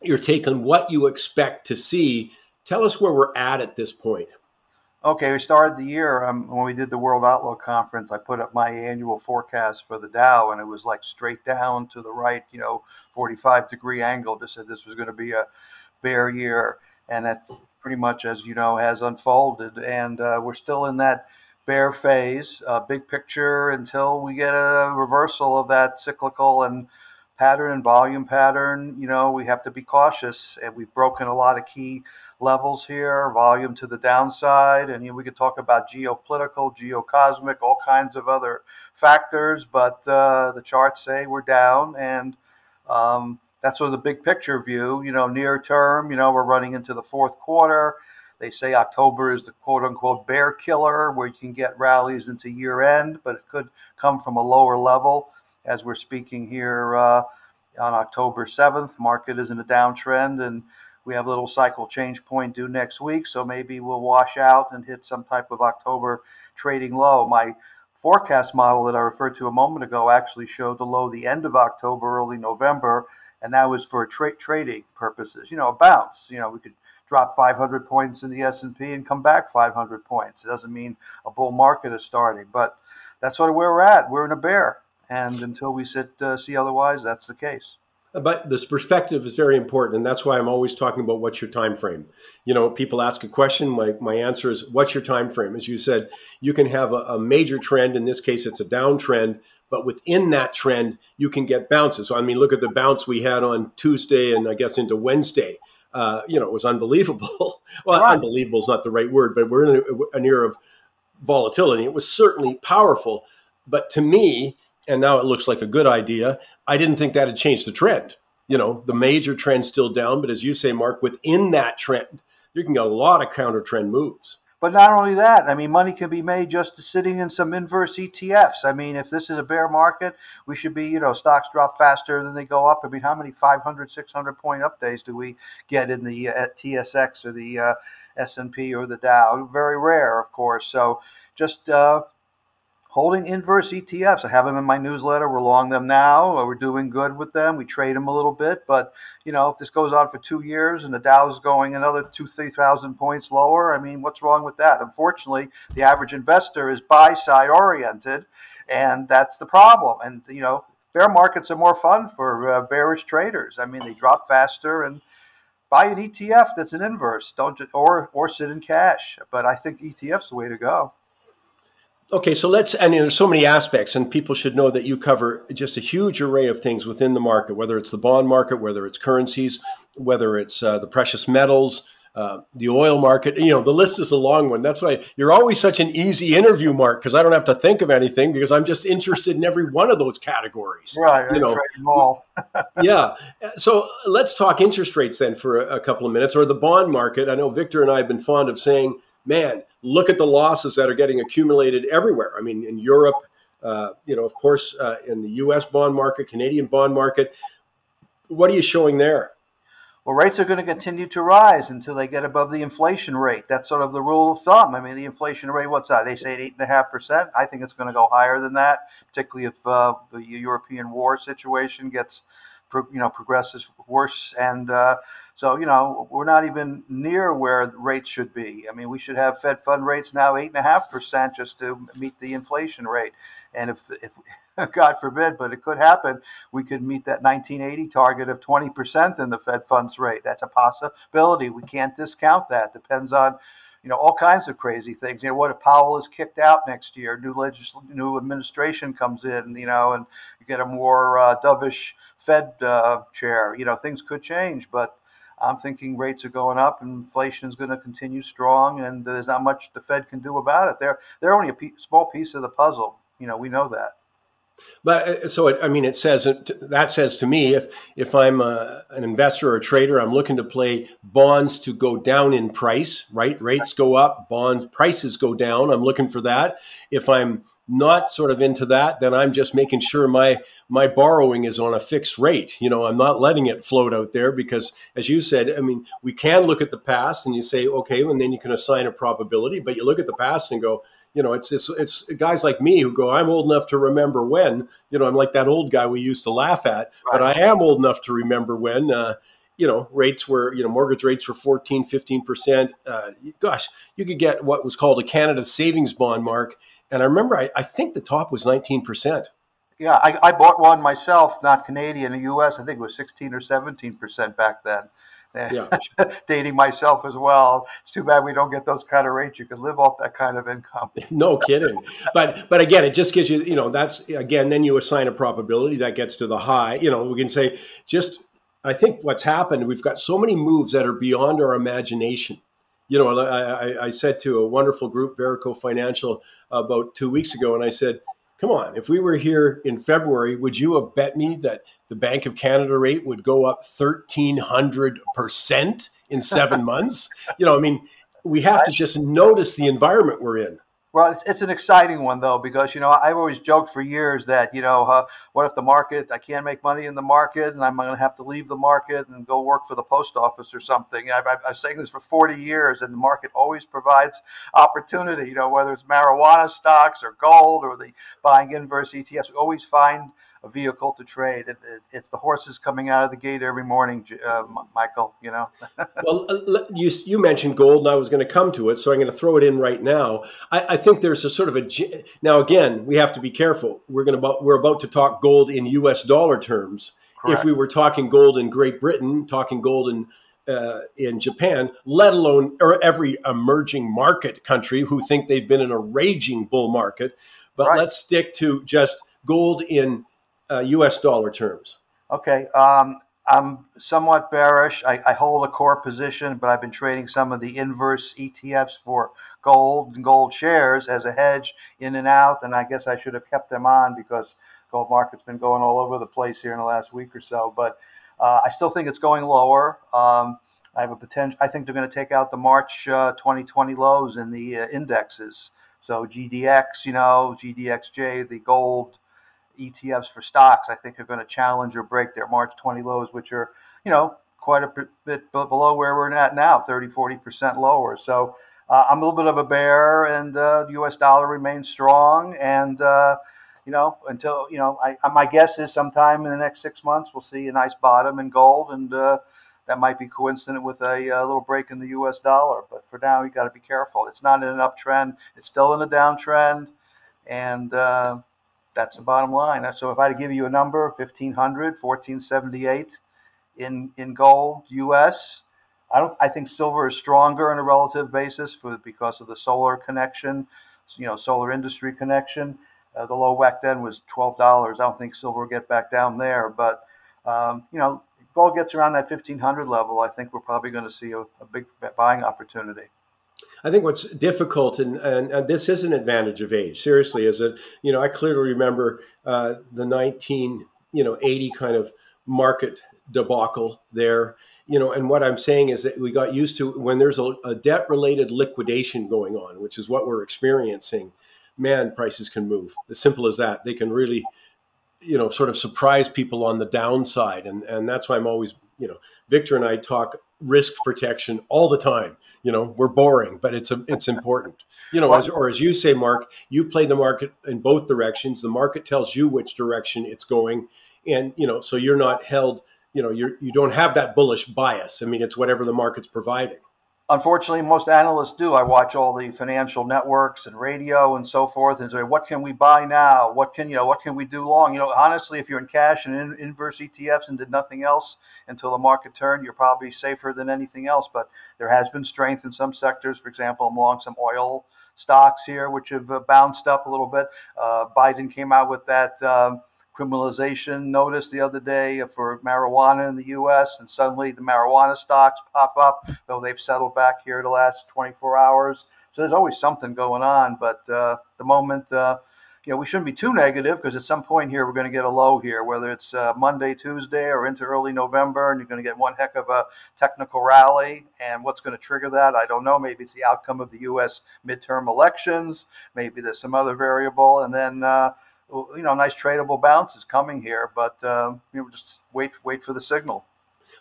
your take on what you expect to see. Tell us where we're at at this point. Okay, we started the year um, when we did the World Outlook Conference. I put up my annual forecast for the Dow, and it was like straight down to the right, you know, 45 degree angle. Just said this was going to be a bear year, and that pretty much, as you know, has unfolded. And uh, we're still in that bear phase, uh, big picture, until we get a reversal of that cyclical and pattern and volume pattern. You know, we have to be cautious, and we've broken a lot of key levels here, volume to the downside, and you know, we could talk about geopolitical, geocosmic, all kinds of other factors, but uh, the charts say we're down, and um, that's sort of the big picture view. You know, near term, you know, we're running into the fourth quarter they say October is the quote unquote bear killer, where you can get rallies into year end, but it could come from a lower level. As we're speaking here uh, on October 7th, market is in a downtrend, and we have a little cycle change point due next week. So maybe we'll wash out and hit some type of October trading low. My forecast model that I referred to a moment ago actually showed the low the end of October, early November, and that was for tra- trading purposes. You know, a bounce. You know, we could drop 500 points in the S&P and come back 500 points. It doesn't mean a bull market is starting, but that's sort of where we're at. We're in a bear, and until we sit uh, see otherwise, that's the case. But this perspective is very important, and that's why I'm always talking about what's your time frame. You know, people ask a question. My my answer is, what's your time frame? As you said, you can have a, a major trend. In this case, it's a downtrend, but within that trend, you can get bounces. So I mean, look at the bounce we had on Tuesday, and I guess into Wednesday uh, you know, it was unbelievable. well, right. unbelievable is not the right word, but we're in a, an era of volatility. It was certainly powerful, but to me, and now it looks like a good idea. I didn't think that had changed the trend. You know, the major trend still down, but as you say, Mark, within that trend, you can get a lot of counter trend moves. But not only that, I mean, money can be made just sitting in some inverse ETFs. I mean, if this is a bear market, we should be, you know, stocks drop faster than they go up. I mean, how many 500, 600 point up days do we get in the uh, TSX or the uh, S&P or the Dow? Very rare, of course. So just uh, holding inverse ETFs. I have them in my newsletter. We're long them now. We're doing good with them. We trade them a little bit, but you know, if this goes on for two years and the Dow is going another two, three thousand points lower, I mean, what's wrong with that? Unfortunately, the average investor is buy side oriented, and that's the problem. And you know, bear markets are more fun for uh, bearish traders. I mean, they drop faster and buy an ETF that's an inverse. Don't or or sit in cash. But I think ETF's the way to go. Okay, so let's, and there's so many aspects, and people should know that you cover just a huge array of things within the market, whether it's the bond market, whether it's currencies, whether it's uh, the precious metals. uh, the oil market. You know, the list is a long one. That's why you're always such an easy interview, Mark, because I don't have to think of anything because I'm just interested in every one of those categories. Right. You know, all. yeah. So let's talk interest rates then for a, a couple of minutes, or the bond market. I know Victor and I have been fond of saying, "Man, look at the losses that are getting accumulated everywhere." I mean, in Europe. Uh, you know, of course, uh, in the U.S. bond market, Canadian bond market, what are you showing there? Well, rates are going to continue to rise until they get above the inflation rate. That's sort of the rule of thumb. I mean, the inflation rate, what's that? They say eight and a half percent. I think it's going to go higher than that, particularly if uh, the European war situation gets, you know, progresses worse. And uh, so, you know, we're not even near where rates should be. I mean, we should have Fed fund rates now eight and a half percent just to meet the inflation rate. And if if God forbid, but it could happen. We could meet that 1980 target of 20% in the Fed funds rate. That's a possibility. We can't discount that. Depends on, you know, all kinds of crazy things. You know, what if Powell is kicked out next year? New legis- new administration comes in, you know, and you get a more uh, dovish Fed uh, chair. You know, things could change, but. I'm thinking rates are going up, and inflation is going to continue strong, and there's not much the Fed can do about it. They're they're only a p- small piece of the puzzle. You know, we know that. But uh, so it, I mean, it says that says to me if if I'm a, uh, an investor or a trader, I'm looking to play bonds to go down in price. Right, rates go up, bonds prices go down. I'm looking for that. If I'm not sort of into that, then I'm just making sure my my borrowing is on a fixed rate. You know, I'm not letting it float out there because, as you said, I mean, we can look at the past and you say, okay, and then you can assign a probability. But you look at the past and go, you know, it's it's it's guys like me who go, I'm old enough to remember when, you know, I'm like that old guy we used to laugh at, but I am old enough to remember when, uh, you know, rates were, you know, mortgage rates were 14, 15%. Uh, gosh, you could get what was called a Canada savings bond mark. And I remember, I, I think the top was 19%. Yeah, I, I bought one myself, not Canadian, the U.S. I think it was 16 or 17% back then yeah. dating myself as well. It's too bad we don't get those kind of rates. You could live off that kind of income. no kidding. But but again, it just gives you, you know, that's again, then you assign a probability that gets to the high. You know, we can say just I think what's happened, we've got so many moves that are beyond our imagination. You know, I, I said to a wonderful group, Verico Financial, about two weeks ago, and I said, come on, if we were here in February, would you have bet me that the Bank of Canada rate would go up 1,300% in seven months? You know, I mean, we have to just notice the environment we're in. Well, it's, it's an exciting one though because you know I've always joked for years that you know uh, what if the market I can't make money in the market and I'm going to have to leave the market and go work for the post office or something. I've, I've, I've saying this for 40 years, and the market always provides opportunity. You know whether it's marijuana stocks or gold or the buying inverse ETFs, we always find a vehicle to trade. It, it, it's the horses coming out of the gate every morning, uh, Michael. You know. well, uh, you you mentioned gold, and I was going to come to it, so I'm going to throw it in right now. I, I, think there's a sort of a now again we have to be careful. We're going to we're about to talk gold in U.S. dollar terms. Correct. If we were talking gold in Great Britain, talking gold in uh, in Japan, let alone or every emerging market country who think they've been in a raging bull market. But right. let's stick to just gold in uh, U.S. dollar terms? Okay, um, I'm somewhat bearish. I, I, hold a core position, but I've been trading some of the inverse ETFs for gold and gold shares as a hedge in and out. And I guess I should have kept them on because gold market's been going all over the place here in the last week or so. But uh, I still think it's going lower. Um, I have a potential. I think they're going to take out the March uh, 2020 lows in the uh, indexes. So GDX, you know, GDXJ, the gold ETFs for stocks, I think are going to challenge or break their March 20 lows, which are, you know, quite a bit below where we're at now, 30, 40% lower. So uh, I'm a little bit of a bear, and uh, the U.S. dollar remains strong. And, uh, you know, until, you know, I, my guess is sometime in the next six months, we'll see a nice bottom in gold. And uh, that might be coincident with a, a, uh, little break in the U.S. dollar. But for now, you got to be careful. It's not in an uptrend, it's still in a downtrend. And, uh, that's the bottom line. So if I give you a number, 1500, 1478 in in gold US, I don't I think silver is stronger on a relative basis for because of the solar connection, you know, solar industry connection. Uh, the low back then was twelve dollars. I don't think silver will get back down there, but um, you know, gold gets around that 1500 level, I think we're probably going to see a, a big buying opportunity. I think what's difficult, and, and, and, this is an advantage of age, seriously, is that, you know, I clearly remember uh, the 19, you know, 80 kind of market debacle there, you know, and what I'm saying is that we got used to when there's a, a debt related liquidation going on, which is what we're experiencing, man, prices can move. As simple as that. They can really, you know, sort of surprise people on the downside. And, and that's why I'm always, you know, Victor and I talk risk protection all the time. You know, we're boring, but it's a, it's important. You know, as, or as you say, Mark, you play the market in both directions. The market tells you which direction it's going, and you know, so you're not held. You know, you're you don't have that bullish bias. I mean, it's whatever the market's providing unfortunately, most analysts do. I watch all the financial networks and radio and so forth, and say, what can we buy now? What can you know? What can we do long? You know, honestly, if you're in cash and in inverse ETFs and did nothing else until the market turned, you're probably safer than anything else. But there has been strength in some sectors. For example, along some oil stocks here, which have uh, bounced up a little bit. Uh, Biden came out with that. Um, criminalization notice the other day for marijuana in the U.S. and suddenly the marijuana stocks pop up, though they've settled back here the last 24 hours. So there's always something going on, but uh, the moment. Uh, you know, we shouldn't be too negative because at some point here we're going to get a low here, whether it's uh, Monday, Tuesday, or into early November, and you're going to get one heck of a technical rally. And what's going to trigger that? I don't know. Maybe it's the outcome of the U.S. midterm elections. Maybe there's some other variable, and then uh, you know, nice tradable bounce is coming here, but uh, you know, just wait, wait for the signal.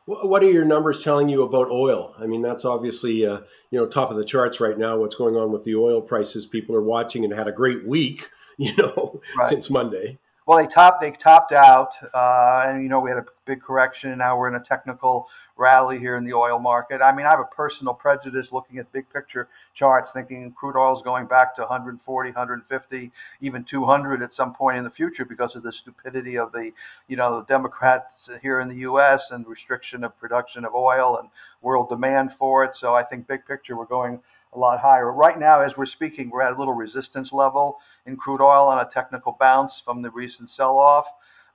What are your numbers telling you about oil? I mean, that's obviously uh, you know top of the charts right now. What's going on with the oil prices? People are watching and had a great week, you know, right. since Monday. Well, they topped. They topped out, uh, and you know we had a big correction, and now we're in a technical rally here in the oil market. I mean, I have a personal prejudice looking at big picture charts, thinking crude oil is going back to 140, 150, even 200 at some point in the future because of the stupidity of the, you know, the Democrats here in the U.S. and restriction of production of oil and world demand for it. So I think big picture we're going a lot higher. Right now, as we're speaking, we're at a little resistance level in crude oil on a technical bounce from the recent sell off.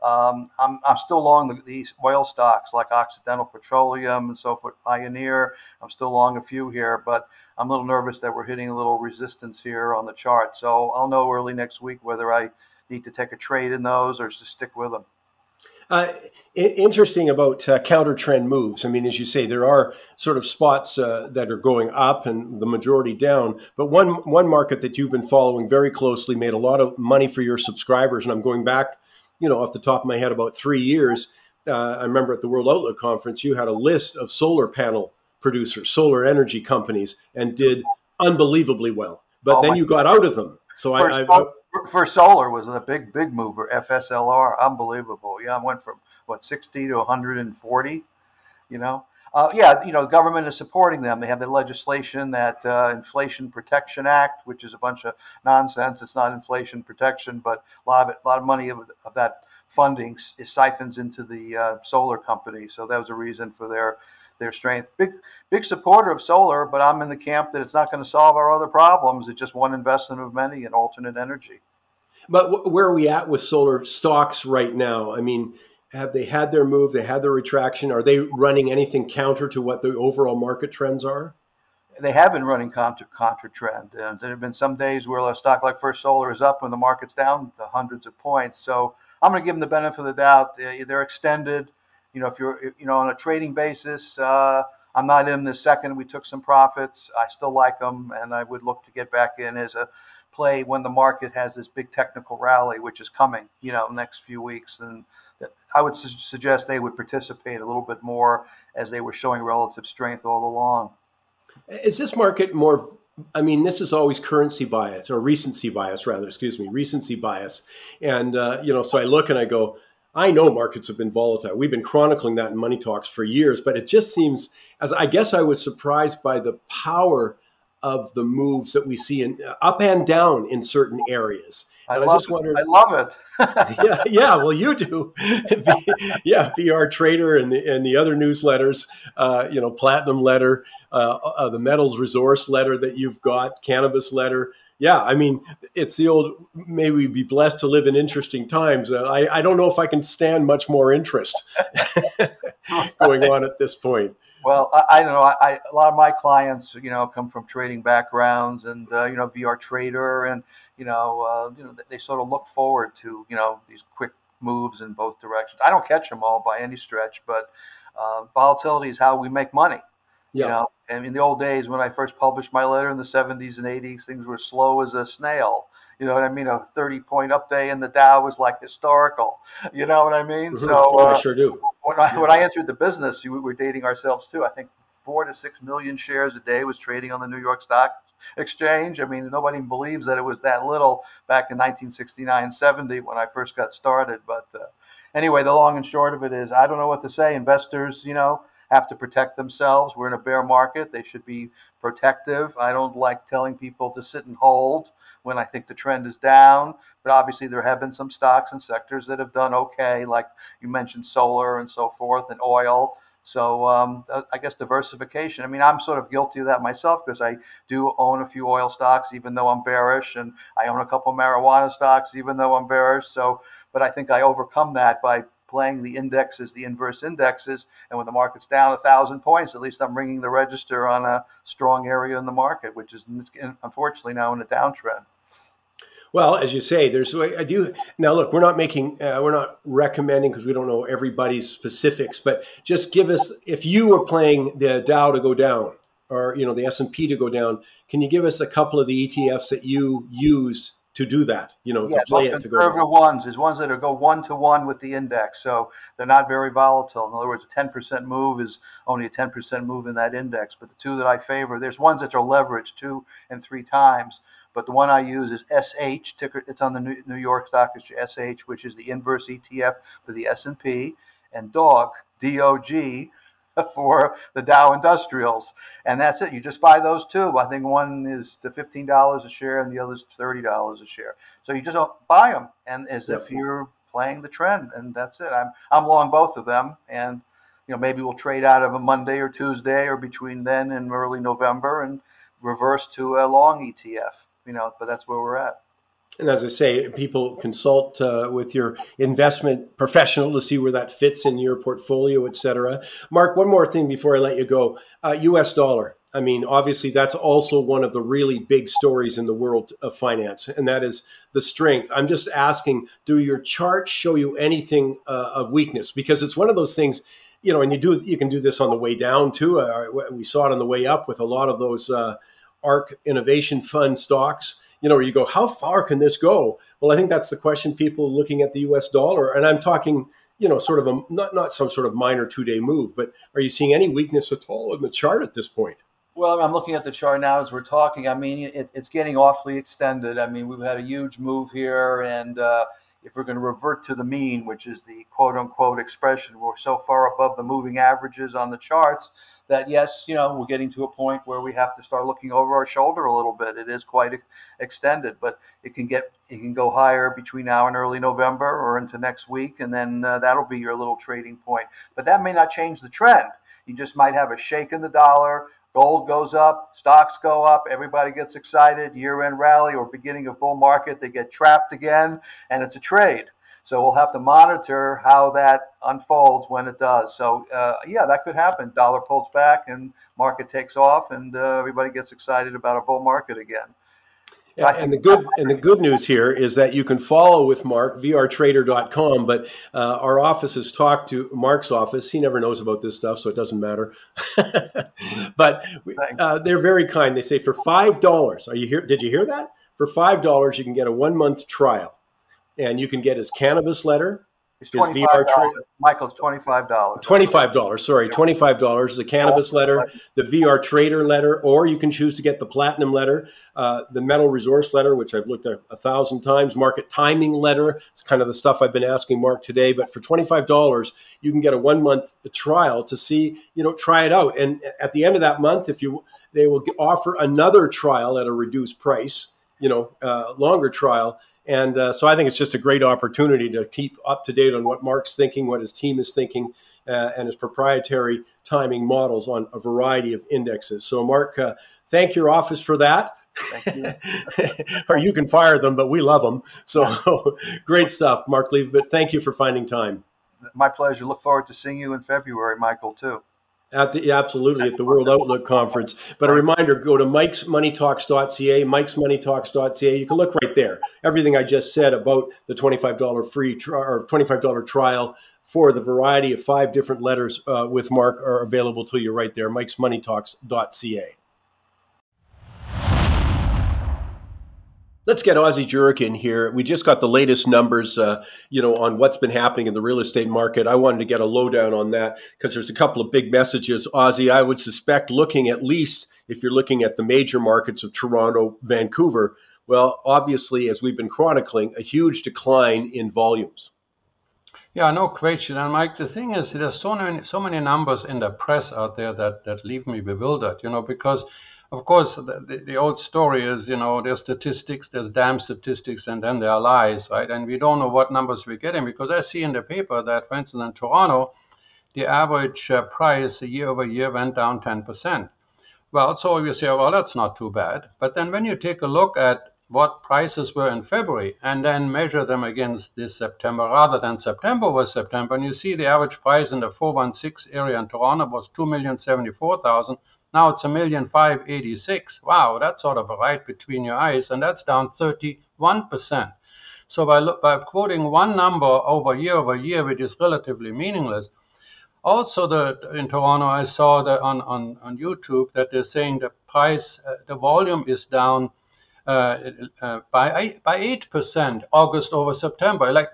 Um, I'm, I'm still long the, these oil stocks like Occidental Petroleum and so forth, Pioneer. I'm still long a few here, but I'm a little nervous that we're hitting a little resistance here on the chart. So I'll know early next week whether I need to take a trade in those or just stick with them. Uh, interesting about uh, counter trend moves. I mean, as you say, there are sort of spots uh, that are going up and the majority down. But one one market that you've been following very closely made a lot of money for your subscribers, and I'm going back, you know, off the top of my head, about three years. Uh, I remember at the World Outlook Conference, you had a list of solar panel producers, solar energy companies, and did unbelievably well. But oh then you got out of them. So I, I, for solar was a big big mover. FSLR, unbelievable. Yeah, I went from what 60 to 140. You know, uh, yeah, you know, government is supporting them. They have the legislation that uh, Inflation Protection Act, which is a bunch of nonsense. It's not inflation protection, but a lot of it, a lot of money of, of that funding is siphons into the uh, solar company. So that was a reason for their their strength. Big big supporter of solar, but I'm in the camp that it's not going to solve our other problems. It's just one investment of many in alternate energy. But where are we at with solar stocks right now? I mean, have they had their move? They had their retraction. Are they running anything counter to what the overall market trends are? They have been running contra, counter trend. And there have been some days where a stock like First Solar is up when the market's down to hundreds of points. So I'm going to give them the benefit of the doubt. Uh, they're extended you know, if you're, you know, on a trading basis, uh, I'm not in the second. We took some profits. I still like them, and I would look to get back in as a play when the market has this big technical rally, which is coming, you know, next few weeks. And I would su- suggest they would participate a little bit more as they were showing relative strength all along. Is this market more? I mean, this is always currency bias or recency bias, rather. Excuse me, recency bias. And uh, you know, so I look and I go, I know markets have been volatile. We've been chronicling that in Money Talks for years, but it just seems, as I guess I was surprised by the power of the moves that we see in up and down in certain areas. And I, I just wondered. I love it. yeah, yeah. Well, you do. yeah, VR Trader and the, and the other newsletters. Uh, you know, Platinum Letter, uh, uh, the Metals Resource Letter that you've got, Cannabis Letter yeah, I mean, it's the old, may we be blessed to live in interesting times. Uh, I, I don't know if I can stand much more interest. going on at this point? Well, I, I don't know. I, I, a lot of my clients, you know, come from trading backgrounds, and uh, you know, VR trader, and you know, uh, you know, they sort of look forward to you know these quick moves in both directions. I don't catch them all by any stretch, but uh, volatility is how we make money. Yeah. You know, and in the old days when I first published my letter in the 70s and 80s, things were slow as a snail. You know what I mean? A 30 point up day in the Dow was like historical. You know what I mean? Mm-hmm. So oh, uh, I sure do. When I, when I entered the business, we were dating ourselves too. I think four to six million shares a day was trading on the New York Stock Exchange. I mean, nobody believes that it was that little back in 1969, 70 when I first got started. But uh, anyway, the long and short of it is, I don't know what to say. Investors, you know, have to protect themselves. We're in a bear market. They should be protective. I don't like telling people to sit and hold when I think the trend is down. But obviously, there have been some stocks and sectors that have done okay, like you mentioned solar and so forth, and oil. So um, uh, I guess diversification. I mean, I'm sort of guilty of that myself because I do own a few oil stocks, even though I'm bearish, and I own a couple marijuana stocks, even though I'm bearish. So, but I think I overcome that by playing the indexes, the inverse indexes, and when the market's down a thousand points, at least I'm ringing the register on a strong area in the market, which is unfortunately now in a downtrend. Well, as you say, there's I do now. Look, we're not making, uh, we're not recommending because we don't know everybody's specifics, but just give us if you were playing the Dow to go down or you know the S and P to go down. Can you give us a couple of the ETFs that you use to do that, you know, yeah, to play it to go. Conservative ones is ones that are go one to one with the index, so they're not very volatile. In other words, a ten percent move is only a ten percent move in that index. But the two that I favor, there's ones that are leveraged two and three times. But the one I use is SH ticker. It's on the New York Stock Exchange, SH, which is the inverse ETF for the S and P, and DOG, D-O-G, for the Dow Industrials, and that's it. You just buy those two. I think one is fifteen dollars a share, and the other is thirty dollars a share. So you just buy them, and as yep. if you're playing the trend, and that's it. I'm I'm long both of them, and you know maybe we'll trade out of a Monday or Tuesday or between then and early November, and reverse to a long ETF. You know, but that's where we're at. And as I say, people consult uh, with your investment professional to see where that fits in your portfolio, et cetera. Mark, one more thing before I let you go uh, US dollar. I mean, obviously, that's also one of the really big stories in the world of finance, and that is the strength. I'm just asking do your charts show you anything uh, of weakness? Because it's one of those things you know, and you do you can do this on the way down too. Uh, we saw it on the way up with a lot of those uh, ARK Innovation Fund stocks you know, you go, how far can this go? Well, I think that's the question people looking at the U.S. dollar, and I'm talking, you know, sort of a not not some sort of minor two day move, but are you seeing any weakness at all in the chart at this point? Well, I'm looking at the chart now as we're talking. I mean, it, it's getting awfully extended. I mean, we've had a huge move here, and uh, if we're going to revert to the mean, which is the quote unquote expression, we're so far above the moving averages on the charts that yes, you know, we're getting to a point where we have to start looking over our shoulder a little bit. It is quite extended, but it can get it can go higher between now and early November or into next week, and then uh, that'll be your little trading point. But that may not change the trend. You just might have a shake in the dollar. Gold goes up, stocks go up, everybody gets excited. Year end rally or beginning of bull market, they get trapped again, and it's a trade. So we'll have to monitor how that unfolds when it does. So uh, yeah, that could happen. Dollar pulls back and market takes off, and uh, everybody gets excited about a bull market again. Yeah, and the good and the good news here is that you can follow with Mark vrtrader.com. But uh, our office has talked to Mark's office. He never knows about this stuff, so it doesn't matter. but uh, they're very kind. They say for five dollars, are you here? Did you hear that? For five dollars, you can get a one month trial and you can get his cannabis letter. It's his VR tra- Michael, it's twenty-five dollars. Twenty-five dollars. Sorry, twenty-five dollars. The cannabis letter, the VR trader letter, or you can choose to get the platinum letter, uh, the metal resource letter, which I've looked at a thousand times, market timing letter. It's kind of the stuff I've been asking Mark today. But for twenty-five dollars, you can get a one-month trial to see, you know, try it out. And at the end of that month, if you, they will offer another trial at a reduced price, you know, uh, longer trial and uh, so I think it's just a great opportunity to keep up to date on what Mark's thinking, what his team is thinking, uh, and his proprietary timing models on a variety of indexes. So, Mark, uh, thank your office for that. You. or you can fire them, but we love them. So great stuff, Mark Leibovit. Thank you for finding time. my pleasure. Look forward to seeing you in February, Michael, too. At the, absolutely at the World Outlook Conference. But a reminder: go to mikesmoneytalks.ca, mikesmoneytalks.ca. You can look right there. Everything I just said about the twenty-five dollar free tri- or twenty-five dollar trial for the variety of five different letters uh, with Mark are available to you right there. Mike's mikesmoneytalks.ca. Let's get Ozzie Jurock in here. We just got the latest numbers, uh, you know, on what's been happening in the real estate market. I wanted to get a lowdown on that because there's a couple of big messages. Ozzie, I would suspect looking at least if you're looking at the major markets of Toronto, Vancouver, well, obviously, as we've been chronicling, a huge decline in volumes. Yeah, no question. And Mike, the thing is, there's so many, so many numbers in the press out there that, that leave me bewildered, you know, because of course, the, the, the, old story is, you know, there's statistics, there's damn statistics, and then there are lies, right? And we don't know what numbers we're getting because I see in the paper that, for instance, in Toronto, the average uh, price year over year went down 10%. Well, so you say, well, that's not too bad. But then when you take a look at what prices were in February and then measure them against this September rather than September was September, and you see the average price in the 416 area in Toronto was 2,074,000 now it's a million five eighty six. Wow, that's sort of right between your eyes, and that's down 31%. So by, by quoting one number over year over year, which is relatively meaningless, also the in Toronto, I saw that on, on, on YouTube that they're saying the price, uh, the volume is down uh, uh, by by eight percent August over September. Like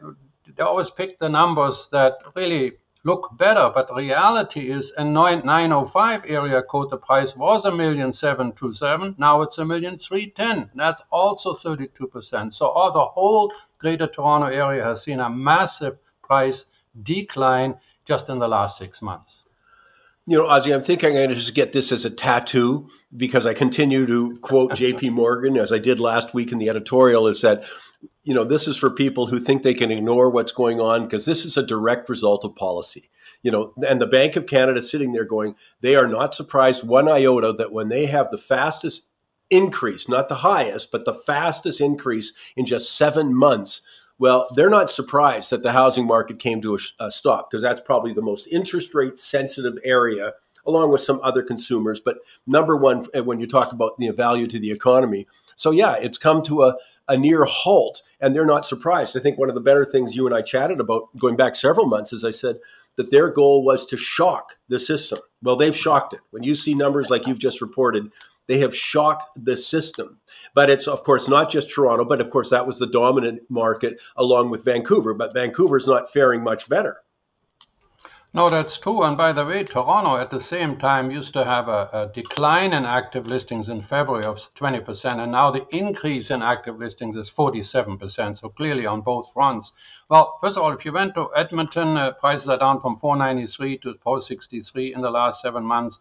they always pick the numbers that really look better, but the reality is in 905 area code, the price was a million seven two seven. Now it's a million three ten. That's also 32%. So all the whole Greater Toronto area has seen a massive price decline just in the last six months. You know, Ozzie, I'm thinking I'm going to just get this as a tattoo because I continue to quote JP Morgan as I did last week in the editorial is that you know, this is for people who think they can ignore what's going on because this is a direct result of policy. You know, and the Bank of Canada sitting there going, they are not surprised one iota that when they have the fastest increase, not the highest, but the fastest increase in just seven months, well, they're not surprised that the housing market came to a, a stop because that's probably the most interest rate sensitive area along with some other consumers. But number one, when you talk about the value to the economy, so yeah, it's come to a, a near halt, and they're not surprised. I think one of the better things you and I chatted about going back several months is I said that their goal was to shock the system. Well, they've shocked it. When you see numbers like you've just reported, they have shocked the system. But it's, of course, not just Toronto, but of course, that was the dominant market along with Vancouver. But Vancouver's not faring much better. No, that's true. And by the way, Toronto at the same time used to have a, a, decline in active listings in February of 20%, and now the increase in active listings is 47%. So clearly on both fronts. Well, first of all, if you went to Edmonton, uh, prices are down from 493 to 463 in the last seven months.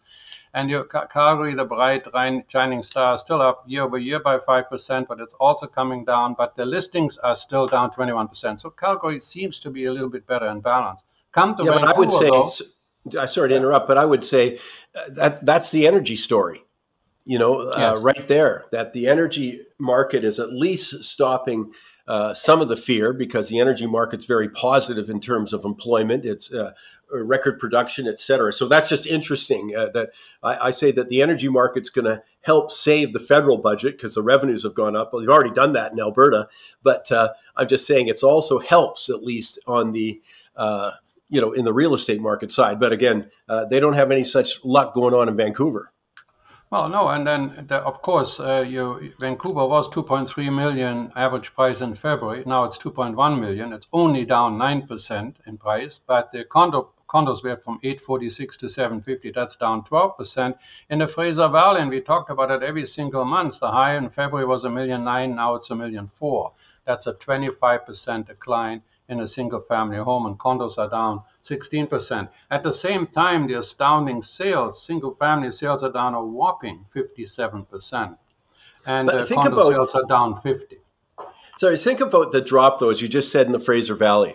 And your Calgary, the bright shining star, is still up year over year by 5%, but it's also coming down. But the listings are still down 21%. So Calgary seems to be a little bit better in balance. Come to yeah, Vancouver, but I would say, though, I sorry to interrupt, but I would say uh, that that's the energy story. You know, uh, right there, that the energy market is at least stopping uh, some of the fear because the energy market's very positive in terms of employment. It's uh, record production, et cetera. So that's just interesting. Uh, that I, I, say that the energy market's going to help save the federal budget because the revenues have gone up. Well, they've already done that in Alberta, but uh, I'm just saying it's also helps at least on the uh, you know, in the real estate market side. But again, uh, they don't have any such luck going on in Vancouver. Well, no, and then the, of course, uh, you, Vancouver was 2.3 million average price in February. Now it's 2.1 million. It's only down nine percent in price, but the condo condos were from 846 to 750. That's down 12 percent. In the Fraser Valley, and we talked about it every single month. The high in February was a million nine. Now it's a million four. That's a 25 percent decline in a single family home, and condos are down 16%. At the same time, the astounding sales, single family sales are down a whopping 57%. And uh, condo about, sales are down 50. Sorry, think about the drop though, as you just said in the Fraser Valley.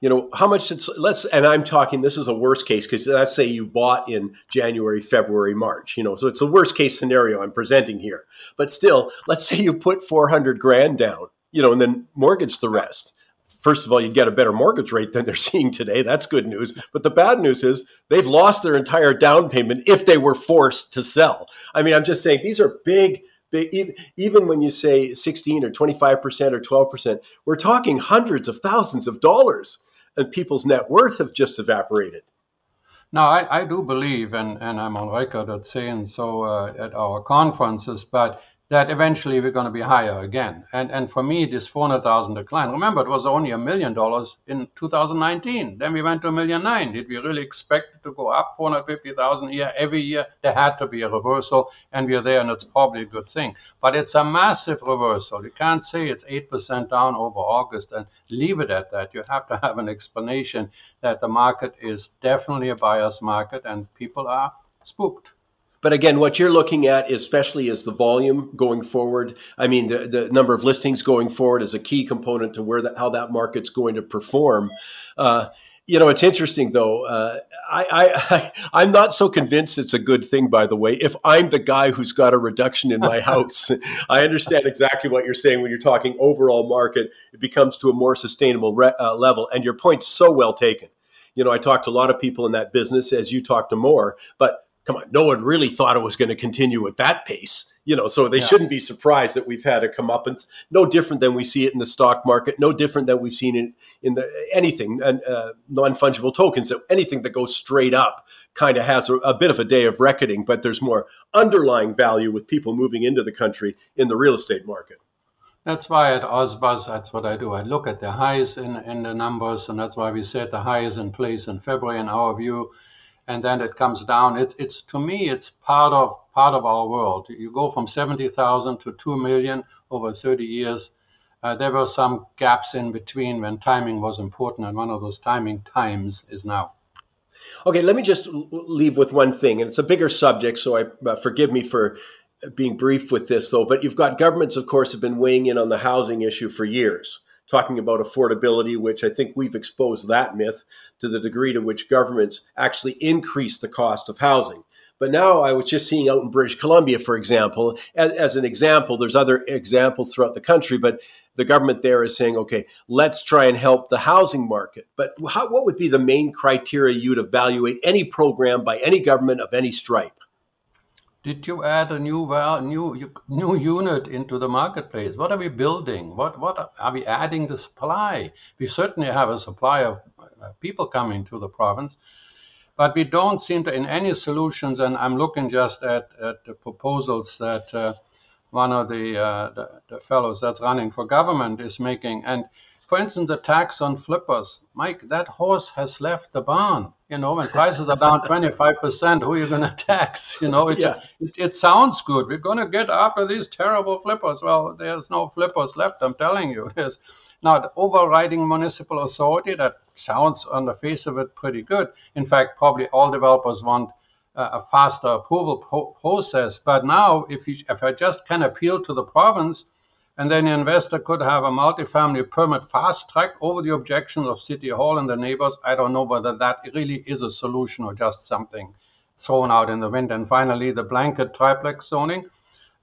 You know, how much it's let's and I'm talking this is a worst case because let's say you bought in January, February, March, you know, so it's the worst case scenario I'm presenting here. But still, let's say you put 400 grand down, you know, and then mortgage the rest first of all, you'd get a better mortgage rate than they're seeing today. That's good news. But the bad news is they've lost their entire down payment if they were forced to sell. I mean, I'm just saying these are big, big, even when you say 16 or 25% or 12%, we're talking hundreds of thousands of dollars and people's net worth have just evaporated. Now, I, I do believe, and, and I'm on record at saying so uh, at our conferences, but that eventually we're going to be higher again. And and for me, this 400,000 decline, remember, it was only a million dollars in 2019. Then we went to a million nine. Did we really expect it to go up 450,000 a year every year? There had to be a reversal, and we're there, and it's probably a good thing. But it's a massive reversal. You can't say it's 8% down over August and leave it at that. You have to have an explanation that the market is definitely a buyer's market and people are spooked. But again, what you're looking at, especially is the volume going forward. I mean, the, the number of listings going forward is a key component to where that, how that market's going to perform. Uh, you know, it's interesting though. Uh, I, I, am not so convinced it's a good thing. By the way, if I'm the guy who's got a reduction in my house, I understand exactly what you're saying when you're talking overall market. It becomes to a more sustainable re- uh, level, and your point's so well taken. You know, I talked to a lot of people in that business, as you talked to more, but come on, no one really thought it was going to continue at that pace. You know, so they yeah. shouldn't be surprised that we've had a comeuppance. No different than we see it in the stock market. No different than we've seen it in the anything uh, non fungible tokens. Anything that goes straight up kind of has a, a, bit of a day of reckoning. But there's more underlying value with people moving into the country in the real estate market. That's why at Ozbuzz, that's what I do. I look at the highs in, in the numbers, and that's why we said the highs in place in February in our view and then it comes down. It's it's to me it's part of part of our world. You go from seventy thousand to two million over thirty years. Uh, there were some gaps in between when timing was important, and one of those timing times is now. Okay, let me just leave with one thing, and it's a bigger subject, so I uh, forgive me for being brief with this, though. But you've got governments, of course, have been weighing in on the housing issue for years talking about affordability, which I think we've exposed that myth to the degree to which governments actually increase the cost of housing. But now I was just seeing out in British Columbia, for example, as, as, an example, there's other examples throughout the country, but the government there is saying, okay, let's try and help the housing market. But how, what would be the main criteria you'd evaluate any program by any government of any stripe? Did you add a new new new unit into the marketplace? What are we building? What what are we adding the supply? We certainly have a supply of uh, people coming to the province, but we don't seem to in any solutions. And I'm looking just at, at the proposals that uh, one of the, uh, the the fellows that's running for government is making, and for instance, the tax on flippers. Mike, that horse has left the barn. You know, when prices are down 25%, who are you going to tax? You know, it, yeah. it, it, sounds good. We're going to get after these terrible flippers. Well, there's no flippers left, I'm telling you. There's now the overriding municipal authority. That sounds on the face of it pretty good. In fact, probably all developers want uh, a faster approval pro- process. But now, if, you, if I just can appeal to the province, and then the investor could have a multifamily permit fast track over the objections of City Hall and the neighbors. I don't know whether that really is a solution or just something thrown out in the wind. And finally, the blanket triplex zoning.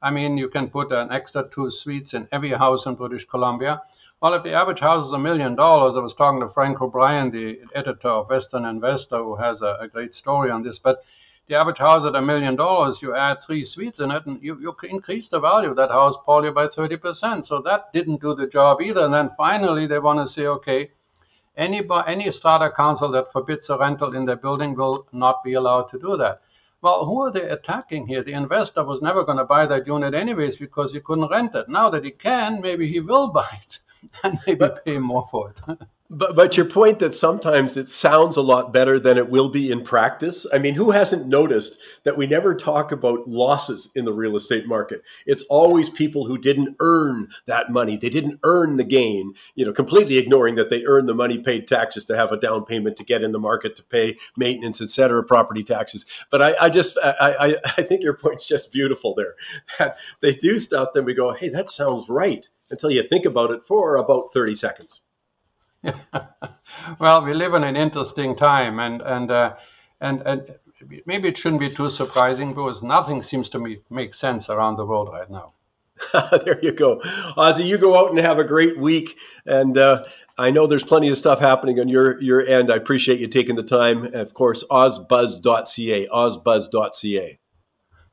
I mean, you can put an extra two suites in every house in British Columbia. Well, if the average house is a million dollars, I was talking to Frank O'Brien, the editor of Western Investor, who has a, a great story on this. But the average house at a million dollars, you add three suites in it, and you, you increase the value of that house probably by 30%. So that didn't do the job either. And then finally, they want to say, okay, any, any strata council that forbids a rental in their building will not be allowed to do that. Well, who are they attacking here? The investor was never going to buy that unit anyways because he couldn't rent it. Now that he can, maybe he will buy it and maybe pay more for it. But but your point that sometimes it sounds a lot better than it will be in practice. I mean, who hasn't noticed that we never talk about losses in the real estate market? It's always people who didn't earn that money. They didn't earn the gain, you know, completely ignoring that they earned the money, paid taxes to have a down payment to get in the market to pay maintenance, et cetera, property taxes. But I, I just I, I, I think your point's just beautiful there. That they do stuff, then we go, hey, that sounds right until you think about it for about 30 seconds. well, we live in an interesting time, and and uh, and and maybe it shouldn't be too surprising because nothing seems to me make sense around the world right now. there you go, Ozzie. You go out and have a great week, and uh, I know there's plenty of stuff happening on your your end. I appreciate you taking the time. And of course, ozbuzz.ca, ozbuzz.ca.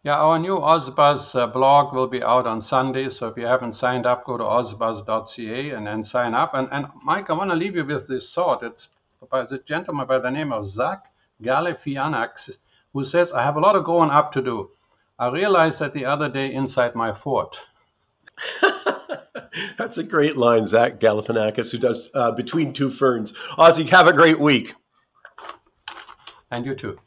Yeah, our new Ozbuzz uh, blog will be out on Sunday. So if you haven't signed up, go to ozbuzz.ca and then sign up. And, and Mike, I want to leave you with this thought. It's by a gentleman by the name of Zach Galifianakis, who says, I have a lot of growing up to do. I realized that the other day inside my fort. That's a great line, Zach Galifianakis, who does uh, Between Two Ferns. Ozzie, have a great week. And you too.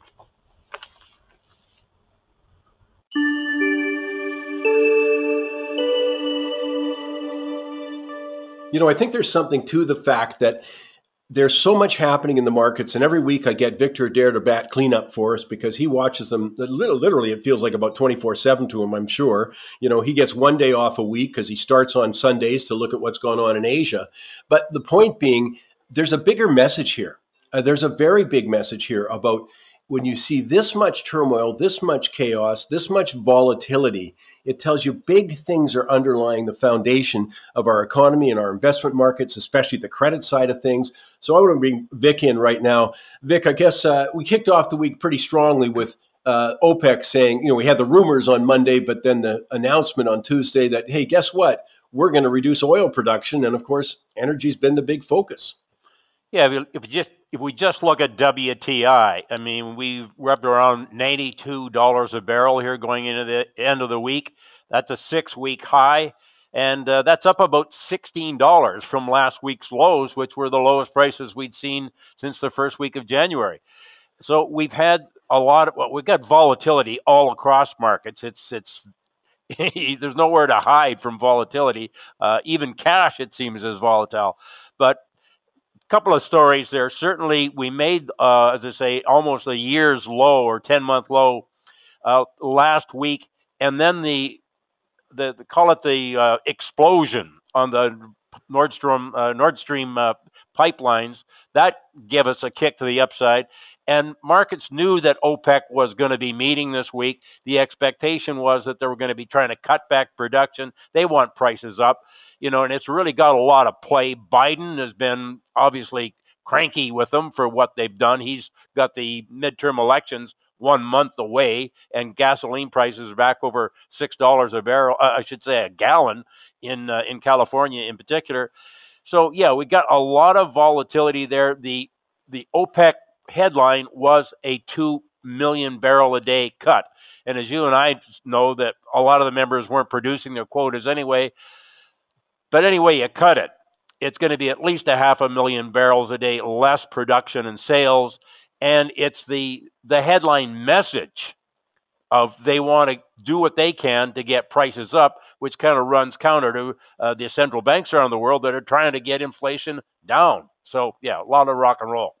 You know, I think there's something to the fact that there's so much happening in the markets, and every week I get Victor Adair to bat cleanup for us because he watches them. Literally, it feels like about 24 7 to him, I'm sure. You know, he gets one day off a week because he starts on Sundays to look at what's going on in Asia. But the point being, there's a bigger message here. Uh, there's a very big message here about when you see this much turmoil, this much chaos, this much volatility, it tells you big things are underlying the foundation of our economy and our investment markets, especially the credit side of things. So I want to bring Vic in right now. Vic, I guess uh, we kicked off the week pretty strongly with uh, OPEC saying, you know, we had the rumors on Monday, but then the announcement on Tuesday that, hey, guess what? We're going to reduce oil production. And of course, energy's been the big focus. Yeah, if you just if we just look at WTI, I mean, we've rubbed around $92 a barrel here going into the end of the week. That's a six week high. And uh, that's up about $16 from last week's lows, which were the lowest prices we'd seen since the first week of January. So we've had a lot of, well, we've got volatility all across markets. It's, it's, there's nowhere to hide from volatility. Uh, even cash, it seems, is volatile. But couple of stories there. Certainly, we made, uh, as I say, almost a year's low or ten month low uh, last week, and then the the, the call it the uh, explosion on the Nordstrom uh, Nord Stream uh, pipelines that gave us a kick to the upside, and markets knew that OPEC was going to be meeting this week. The expectation was that they were going to be trying to cut back production. They want prices up, you know, and it's really got a lot of play. Biden has been obviously cranky with them for what they've done. He's got the midterm elections one month away, and gasoline prices are back over six dollars a barrel. Uh, I should say a gallon in uh, in California in particular. So yeah, we got a lot of volatility there. The the OPEC headline was a two million barrel a day cut, and as you and I know, that a lot of the members weren't producing their quotas anyway. But anyway, you cut it. It's going to be at least a half a million barrels a day less production and sales and it's the the headline message of they want to do what they can to get prices up, which kind of runs counter to uh, the central banks around the world that are trying to get inflation down. So yeah, a lot of rock and roll.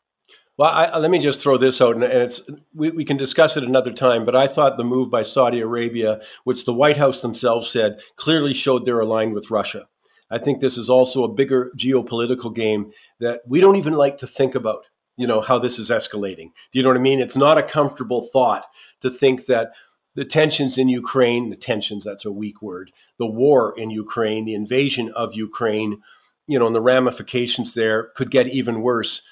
Well, I, let me just throw this out, and it's we, we can discuss it another time. But I thought the move by Saudi Arabia, which the White House themselves said clearly showed they're aligned with Russia. I think this is also a bigger geopolitical game that we don't even like to think about you know how this is escalating. Do you know what i mean? It's not a comfortable thought to think that the tensions in ukraine the tensions that's a weak word the war in ukraine the invasion of ukraine you know and the ramifications there could get even worse.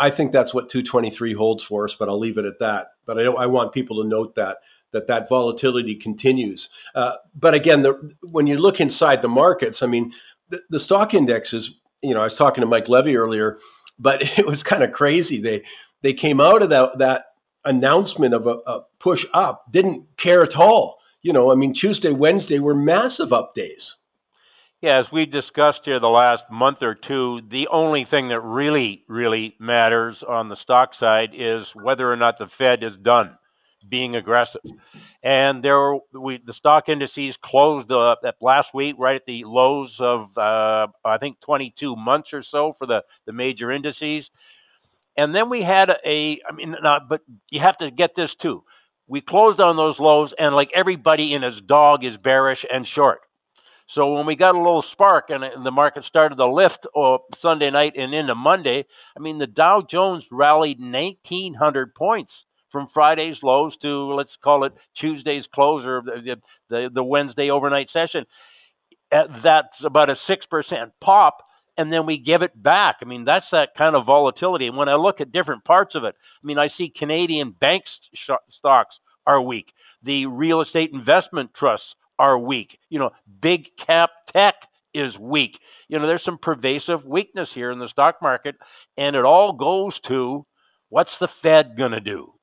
I think that's what 223 holds for us but i'll leave it at that. But i i want people to note that that that volatility continues. Uh, but again the, when you look inside the markets i mean the, the stock indexes you know i was talking to mike levy earlier but it was kind of crazy. They they came out of that that announcement of a, a, push up, didn't care at all. You know, I mean, Tuesday, Wednesday were massive up days. Yeah, as we discussed here the last month or two, the only thing that really, really matters on the stock side is whether or not the Fed is done being aggressive. And there, were, we the stock indices closed uh, at last week right at the lows of uh, I think 22 months or so for the the major indices. And then we had a, I mean, not, but you have to get this too. We closed on those lows, and like everybody in his dog is bearish and short. So when we got a little spark and the market started to lift oh, Sunday night and into Monday, I mean the Dow Jones rallied 1900 points from Friday's lows to let's call it Tuesday's close or the the, the Wednesday overnight session. Eh, that's about a six percent pop. and then we give it back. I mean, that's that kind of volatility. And when I look at different parts of it, I mean, I see Canadian bank st- stocks are weak. The real estate investment trusts are weak. You know, big cap tech is weak. You know, there's some pervasive weakness here in the stock market, and it all goes to what's the Fed going to do?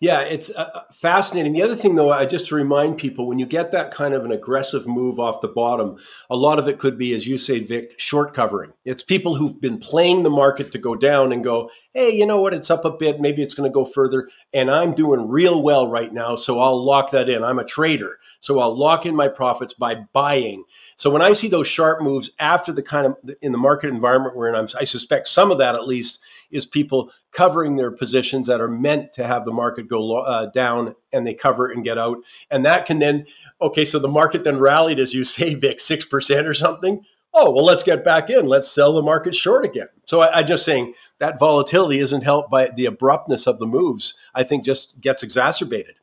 Yeah, it's uh, uh, fascinating. The other thing, though, I just to remind people when you get that kind of an aggressive move off the bottom, a lot of it could be, as you say, Vic, short covering. It's people who've been playing the market to go down and go, hey, you know what? It's up a bit. Maybe it's going to go further. And I'm doing real well right now. So I'll lock that in. I'm a trader. So I'll lock in my profits by buying. So when I see those sharp moves after the kind of in the market environment we're in, I'm, I suspect some of that at least is people covering their positions that are meant to have the market go uh, down and they cover and get out. And that can then, okay, so the market then rallied, as you say, Vic, 6% or something oh well let's get back in. Let's sell the market short again. So I, i'm just saying that volatility isn't helped by the abruptness of the moves i think just gets exacerbated.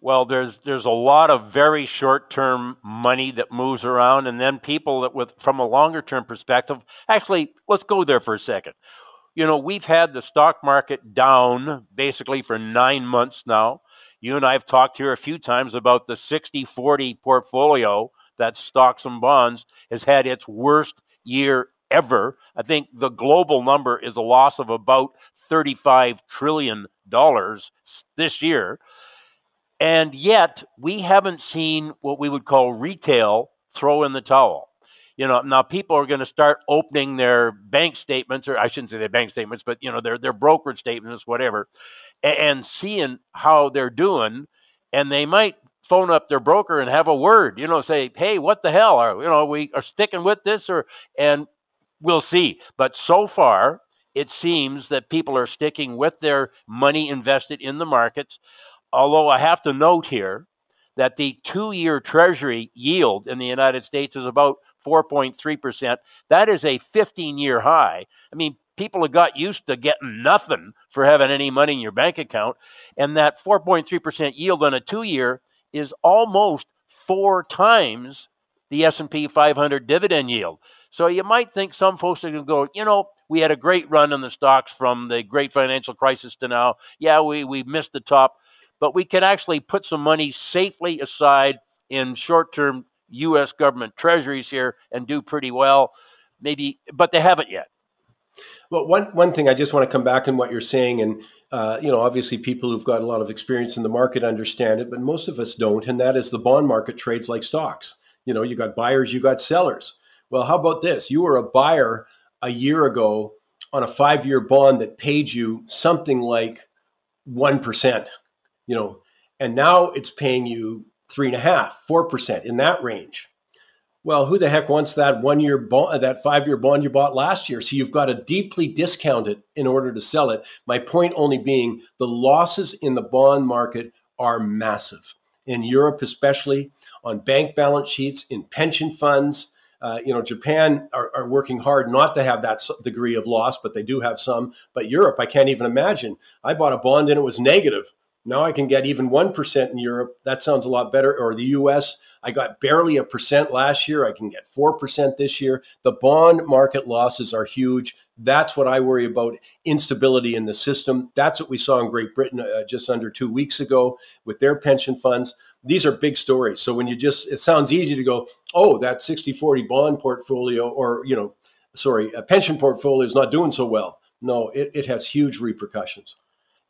Well there's there's a lot of very short term money that moves around and then people that with from a longer term perspective actually let's go there for a second. You know we've had the stock market down basically for 9 months now. You and I have talked here a few times about the 60 40 portfolio that stocks and bonds has had its worst year ever. I think the global number is a loss of about $35 trillion this year. And yet, we haven't seen what we would call retail throw in the towel. You know, now people are going to start opening their bank statements, or I shouldn't say their bank statements, but you know, their their brokerage statements, whatever, and, and seeing how they're doing, and they might phone up their broker and have a word, you know, say, hey, what the hell? Are, you know, we are sticking with this or, and we'll see. But so far, it seems that people are sticking with their money invested in the markets. Although I have to note here that the two year Treasury yield in the United States is about 4.3%. That is a 15 year high. I mean, people have got used to getting nothing for having any money in your bank account. And that 4.3% yield on a two year is almost four times the S&P 500 dividend yield. So you might think some folks are going to go, you know, we had a great run in the stocks from the great financial crisis to now. Yeah, we we missed the top, but we can actually put some money safely aside in short-term US government treasuries here and do pretty well. Maybe but they haven't yet. Well, one one thing I just want to come back on what you're saying, and uh, you know, obviously people who've got a lot of experience in the market understand it, but most of us don't, and that is the bond market trades like stocks. You know, you got buyers, you got sellers. Well, how about this? You were a buyer a year ago on a five-year bond that paid you something like one percent. You know, and now it's paying you three and a half, four percent in that range. Well, who the heck wants that one year bond, that five year bond you bought last year? So you've got to deeply discount it in order to sell it. My point only being the losses in the bond market are massive. In Europe, especially on bank balance sheets, in pension funds. Uh, you know, Japan are, are, working hard not to have that degree of loss, but they do have some. But Europe, I can't even imagine. I bought a bond and it was negative. Now I can get even 1% in Europe. That sounds a lot better. Or the US, I got barely a percent last year. I can get 4% this year. The bond market losses are huge. That's what I worry about instability in the system. That's what we saw in Great Britain uh, just under two weeks ago with their pension funds. These are big stories. So when you just, it sounds easy to go, oh, that 60 40 bond portfolio or, you know, sorry, a pension portfolio is not doing so well. No, it, it has huge repercussions.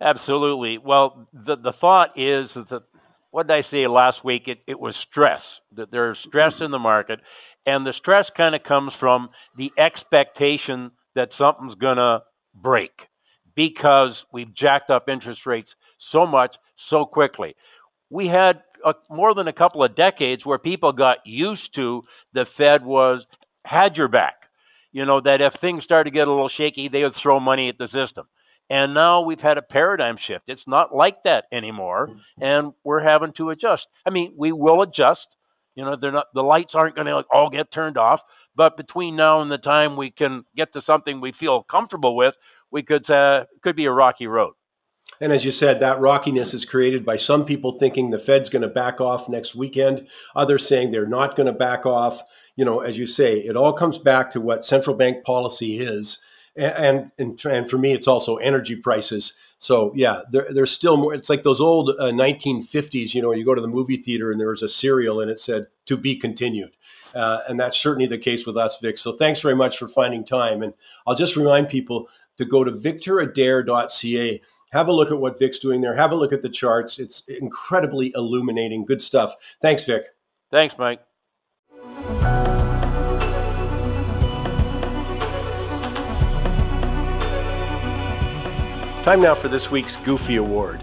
Absolutely. Well, the, the thought is that what did I say last week? It, it was stress, that there's stress in the market. And the stress kind of comes from the expectation that something's going to break because we've jacked up interest rates so much so quickly. We had a, more than a couple of decades where people got used to the Fed was had your back. You know, that if things started to get a little shaky, they would throw money at the system. And now we've had a paradigm shift. It's not like that anymore, mm-hmm. and we're having to adjust. I mean, we will adjust. You know, they're not the lights aren't going to all get turned off, but between now and the time we can get to something we feel comfortable with, we could uh, could be a rocky road. And as you said, that rockiness is created by some people thinking the Fed's going to back off next weekend, others saying they're not going to back off you know, as you say, it all comes back to what central bank policy is. And, and, and for me, it's also energy prices. So yeah, there, there's still more. It's like those old uh, 1950s, you know, you go to the movie theater and there was a serial and it said to be continued. Uh, and that's certainly the case with us, Vic. So thanks very much for finding time. And I'll just remind people to go to victoradair.ca. Have a look at what Vic's doing there. Have a look at the charts. It's incredibly illuminating. Good stuff. Thanks, Vic. Thanks, Mike. Time now for this week's Goofy Award.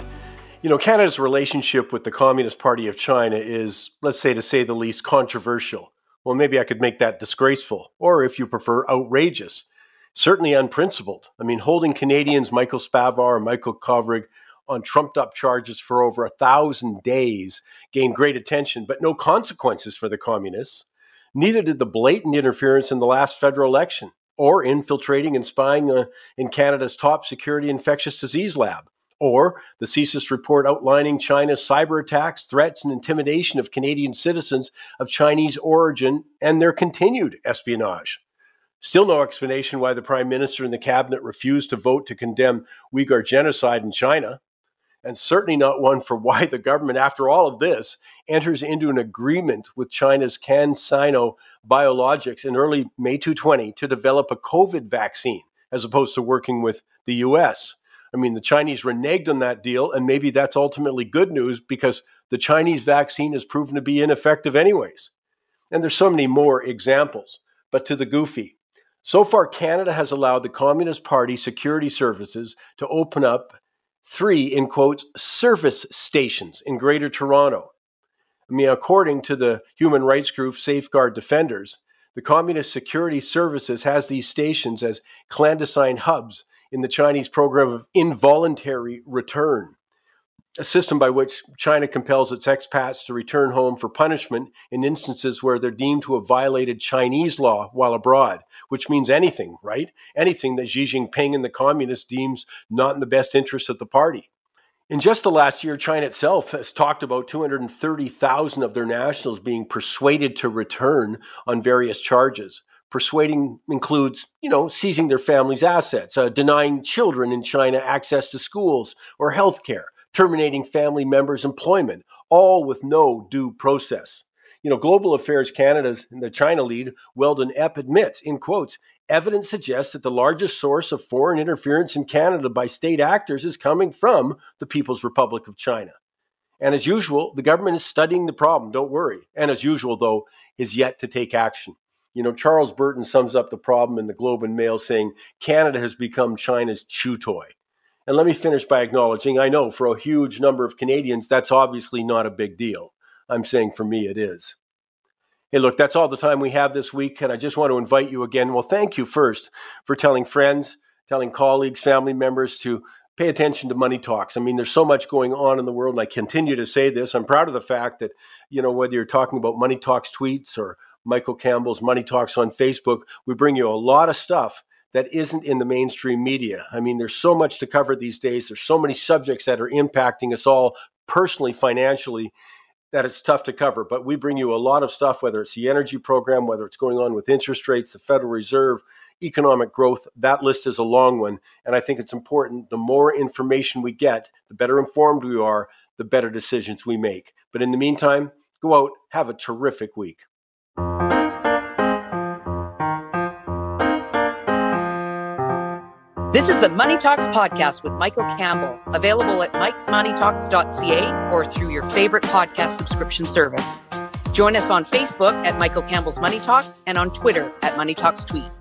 You know, Canada's relationship with the Communist Party of China is, let's say, to say the least, controversial. Well, maybe I could make that disgraceful, or if you prefer, outrageous. Certainly unprincipled. I mean, holding Canadians Michael Spavor and Michael Kovrig on trumped up charges for over a thousand days gained great attention, but no consequences for the communists. Neither did the blatant interference in the last federal election or infiltrating and spying uh, in Canada's top security infectious disease lab, or the CSIS report outlining China's cyber attacks, threats, and intimidation of Canadian citizens of Chinese origin and their continued espionage. Still no explanation why the Prime Minister and the Cabinet refused to vote to condemn Uyghur genocide in China and certainly not one for why the government, after all of this, enters into an agreement with China's CanSino Biologics in early May 2020 to develop a COVID vaccine, as opposed to working with the US. I mean, the Chinese reneged on that deal, and maybe that's ultimately good news because the Chinese vaccine has proven to be ineffective, anyways. And there's so many more examples. But to the goofy, so far, Canada has allowed the Communist Party security services to open up three, in quotes, service stations in Greater Toronto. I mean, according to the human rights group Safeguard Defenders, the Communist Security Services has these stations as clandestine hubs in the Chinese program of involuntary return a system by which China compels its expats to return home for punishment in instances where they're deemed to have violated Chinese law while abroad, which means anything, right? Anything that Xi Jinping and the communists deems not in the best interest of the party. In just the last year, China itself has talked about 230,000 of their nationals being persuaded to return on various charges. Persuading includes, you know, seizing their family's assets, uh, denying children in China access to schools or health care, terminating family members' employment, all with no due process. You know, Global Affairs Canada's the China lead, Weldon Epp, admits, in quotes, evidence suggests that the largest source of foreign interference in Canada by state actors is coming from the People's Republic of China. And as usual, the government is studying the problem, don't worry. And as usual, though, is yet to take action. You know, Charles Burton sums up the problem in the Globe and Mail saying Canada has become China's chew toy. And let me finish by acknowledging I know for a huge number of Canadians, that's obviously not a big deal. I'm saying for me, it is. Hey, look, that's all the time we have this week. And I just want to invite you again. Well, thank you first for telling friends, telling colleagues, family members to pay attention to money talks. I mean, there's so much going on in the world, and I continue to say this. I'm proud of the fact that, you know, whether you're talking about money talks tweets or Michael Campbell's money talks on Facebook, we bring you a lot of stuff that isn't in the mainstream media. I mean, there's so much to cover these days. There's so many subjects that are impacting us all personally, financially, that it's tough to cover. But we bring you a lot of stuff, whether it's the energy program, whether it's going on with interest rates, the Federal Reserve, economic growth. That list is a long one. And I think it's important. The more information we get, the better informed we are, the better decisions we make. But in the meantime, go out, have a terrific week. This is the Money Talks podcast with Michael Campbell, available at mikesmoneytalks.ca or through your favorite podcast subscription service. Join us on Facebook at Michael Campbell's Money Talks and on Twitter at Money Talks Tweet.